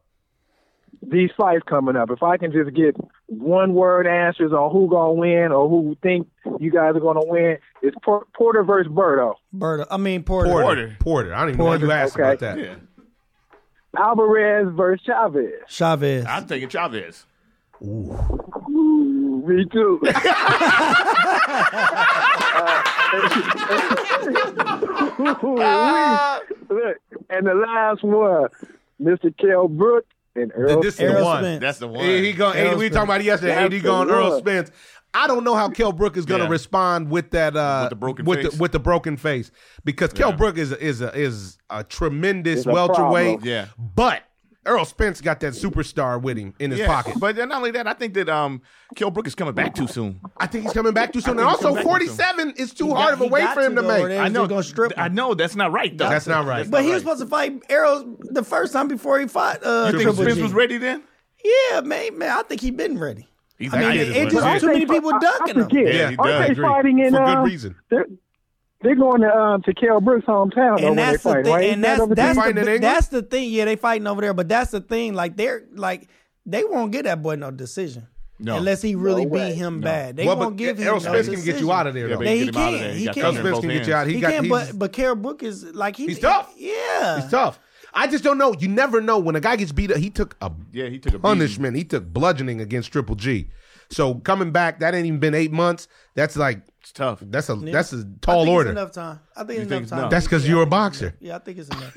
These fights coming up. If I can just get one word answers on who gonna win or who think you guys are gonna win, it's Por- Porter versus Berto. Berta, I mean Porter. Porter. Porter. Porter. I don't even know why you asked Okay. about that. Yeah. Alvarez versus Chavez. Chavez. I'm taking Chavez. Ooh, me too. Uh, Look, and the last one, Mr. Kell Brook and Earl. This is the one. Spence. That's the one. He, he going, Errol we were talking about yesterday. That's AD the going Earl. Spence. I don't know how Kell Brook is going to Yeah. respond with that uh, With the broken with face. the, with the broken face because Kell Yeah. Brook is a, is a, is a tremendous It's welterweight. problem. Yeah. but Earl Spence got that superstar with him in his Yeah. pocket. But not only that, I think that um, Kell Brook is coming back too soon. I think he's coming back too soon. And also, coming back too 47 is too He hard got- of a he weight for him to to make. I know. gonna strip I know that's not right though. That's not right. But he not was supposed to fight Arrows the first time before he fought uh, You think Triple Spence G. was ready then? Yeah, man, man, I think he been ready. He's I mean, ready. it, it just too many people I- I dunking him. forget. Yeah, he Aren't does. they Agree. fighting in For good um, reason. They're, they're going to um, to Kell Brook's hometown and when that's they the fight, thing. right? And Isn't that that's that's there? fighting in the, that's the thing. Yeah, they fighting over there, but that's the thing. Like they're like they won't get that boy no decision. No. unless he really No beat way. him bad. They well, won't give him Errol no Spence can get you out of there, Yeah, though. but he him out of can. there. He got can. Errol thunder Spence can get you out. He, He got, can, he's, but but Carol Brook is like he, He's tough. Yeah, he's tough. I just don't know. You never know when a guy gets beat up. He took a Yeah, he took a beating. punishment. He took bludgeoning against Triple G. So coming back, that ain't even been eight months. That's like It's tough. that's a that's a tall think order. It's enough time. I think it's enough it's time. enough? That's because Yeah, you're a boxer. Yeah, I think it's enough.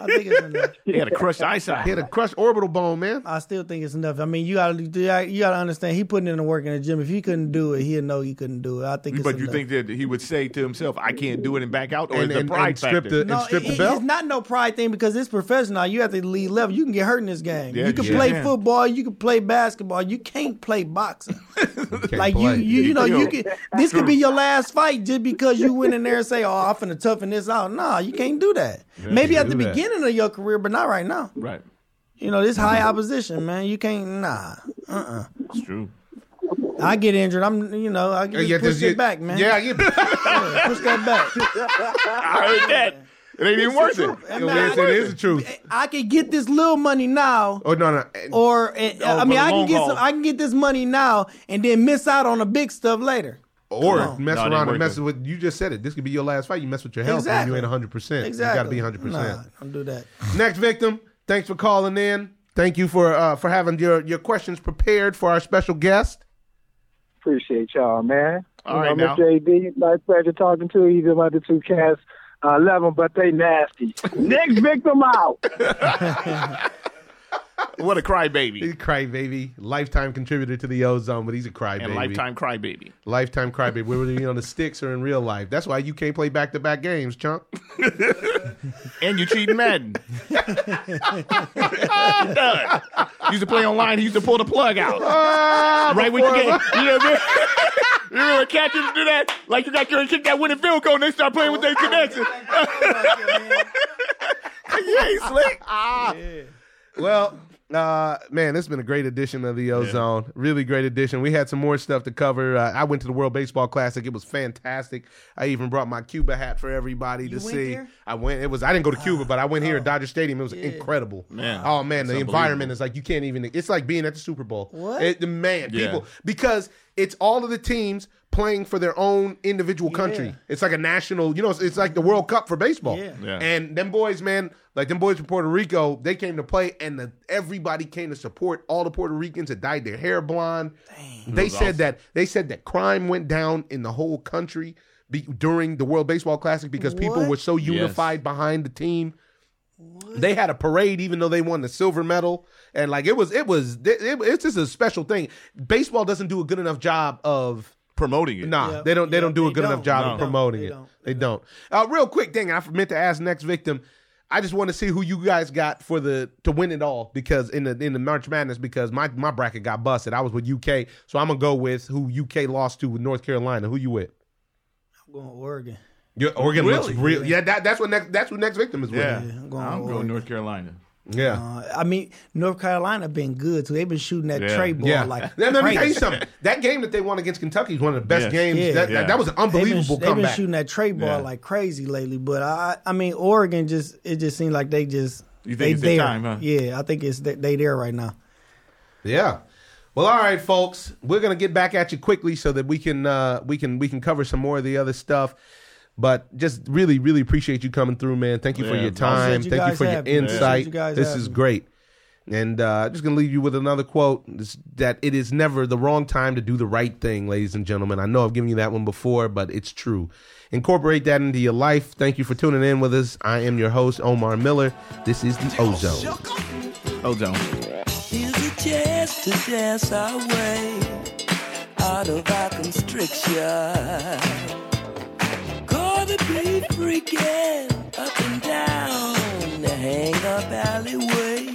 I think it's enough. He had a crushed eyesight. He had a crushed orbital bone, man. I still think it's enough. I mean, you gotta you gotta understand. He putting in the work in the gym. If he couldn't do it, he'd know he couldn't do it. I think. It's But you enough. think that he would say to himself, "I can't do it," and back out, or And- the and- pride and strip factor? the- No, strip the belt? it's not no pride thing because it's professional. You have to lead level. You can get hurt in this game. Yeah, you can you play can. football. You can play basketball. You can't play boxing. like you, play. you, you know, you can. This could be your last fight just because you went in there and say, "Oh, I'm finna toughen this out." Nah, you can't do that. Maybe at the that. Beginning of your career, but not right now. right. You know, this high opposition, man. You can't. Nah. Uh. uh. It's true. I get injured. I'm. You know. I just Yeah, push just- it back, man. Yeah, yeah. Yeah, push that back. I heard that. It ain't even worth it. I mean, it is the truth. I can get this little money now. Oh no, no. or uh, I mean, I can get some, I can get this money now and then miss out on the big stuff later. Or Come mess No, around and worth mess with. You just said it. This could be your last fight. You mess with your health and you ain't 100. percent Exactly. You got to be 100. Nah, percent don't do that. Next victim. Thanks for calling in. Thank you for uh, for having your your questions prepared for our special guest. Appreciate y'all, man. All you right, know, now. Mr. AD, nice pleasure talking to you. These are my the two cats. I love them, but they nasty. Next victim out. What a crybaby. He's a crybaby, lifetime contributor to the Ozone, but he's a crybaby. And lifetime crybaby. lifetime crybaby. Whether he on the sticks or in real life. That's why you can't play back to back games, chunk. And you're cheating Madden. Done. Used to play online. He used to pull the plug out. Ah, right when you get. You know what I mean? You remember catching to do that? Like you got your kick that winning field goal and they start playing with their connection. yeah, he's slick. Ah. Well, uh, man, this has been a great edition of the Ozone. Really great edition. We had some more stuff to cover. Uh, I went to the World Baseball Classic. It was fantastic. I even brought my Cuba hat for everybody to went see. there? I went. It was. I didn't go to Cuba, but I went here at Dodger Stadium. It was incredible. Man, oh man, the environment is like you can't even. It's like being at the Super Bowl. What? It, the man, Yeah. people because it's all of the teams playing for their own individual country. Yeah. It's like a national. You know, it's, it's like the World Cup for baseball. Yeah. Yeah. And them boys, man, like them boys from Puerto Rico, they came to play, and the, everybody came to support all the Puerto Ricans that dyed their hair blonde. They said awesome. that they said that crime went down in the whole country be, during the World Baseball Classic because people were so unified behind the team. They had a parade even though they won the silver medal, and like it was, it was, it, it- it's just a special thing. Baseball doesn't do a good enough job of Promoting it. Nah, Yeah. they don't. They Yeah, don't do a good enough don't. job No. of promoting They it. don't. They don't. Uh, real quick thing, I meant to ask next victim. I just want to see who you guys got for the to win it all because in the in the March Madness because my my bracket got busted. I was with UK, so I'm gonna go with who UK lost to with North Carolina. Who you with? I'm going Oregon. Your Oregon looks real. Yeah, that, that's what next. That's what next victim is with. Yeah, I'm going I'm with going Oregon. North Carolina. Yeah. Uh, I mean, North Carolina been good too. They've been shooting that Yeah. tray ball Yeah. like Let, let me tell you something. That game that they won against Kentucky is one of the best Yes. games. Yeah. That, Yeah. that, that was an They've been, unbelievable they've been shooting that tray ball Yeah. like crazy lately, but I, I mean, Oregon just it just seems like they just You think they it's there. time, huh? Yeah, I think it's they, they there right now. Yeah. Well, all right, folks. We're gonna get back at you quickly so that we can uh, we can we can cover some more of the other stuff. But just really, really appreciate you coming through, man. Thank you for Yeah, your time. you Thank you guys for your having me. insight. You guys This having is me. great. And uh, just gonna leave you with another quote: this, that it is never the wrong time to do the right thing, ladies and gentlemen. I know I've given you that one before, but it's true. Incorporate that into your life. Thank you for tuning in with us. I am your host, Omar Miller. This is the Ozone. Ozone. Here's a chance to dance our way out of our constriction be freaking up and down the hang alleyway.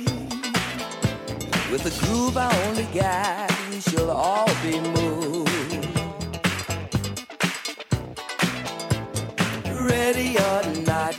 With groove I only got, we shall all be moved. Ready or not,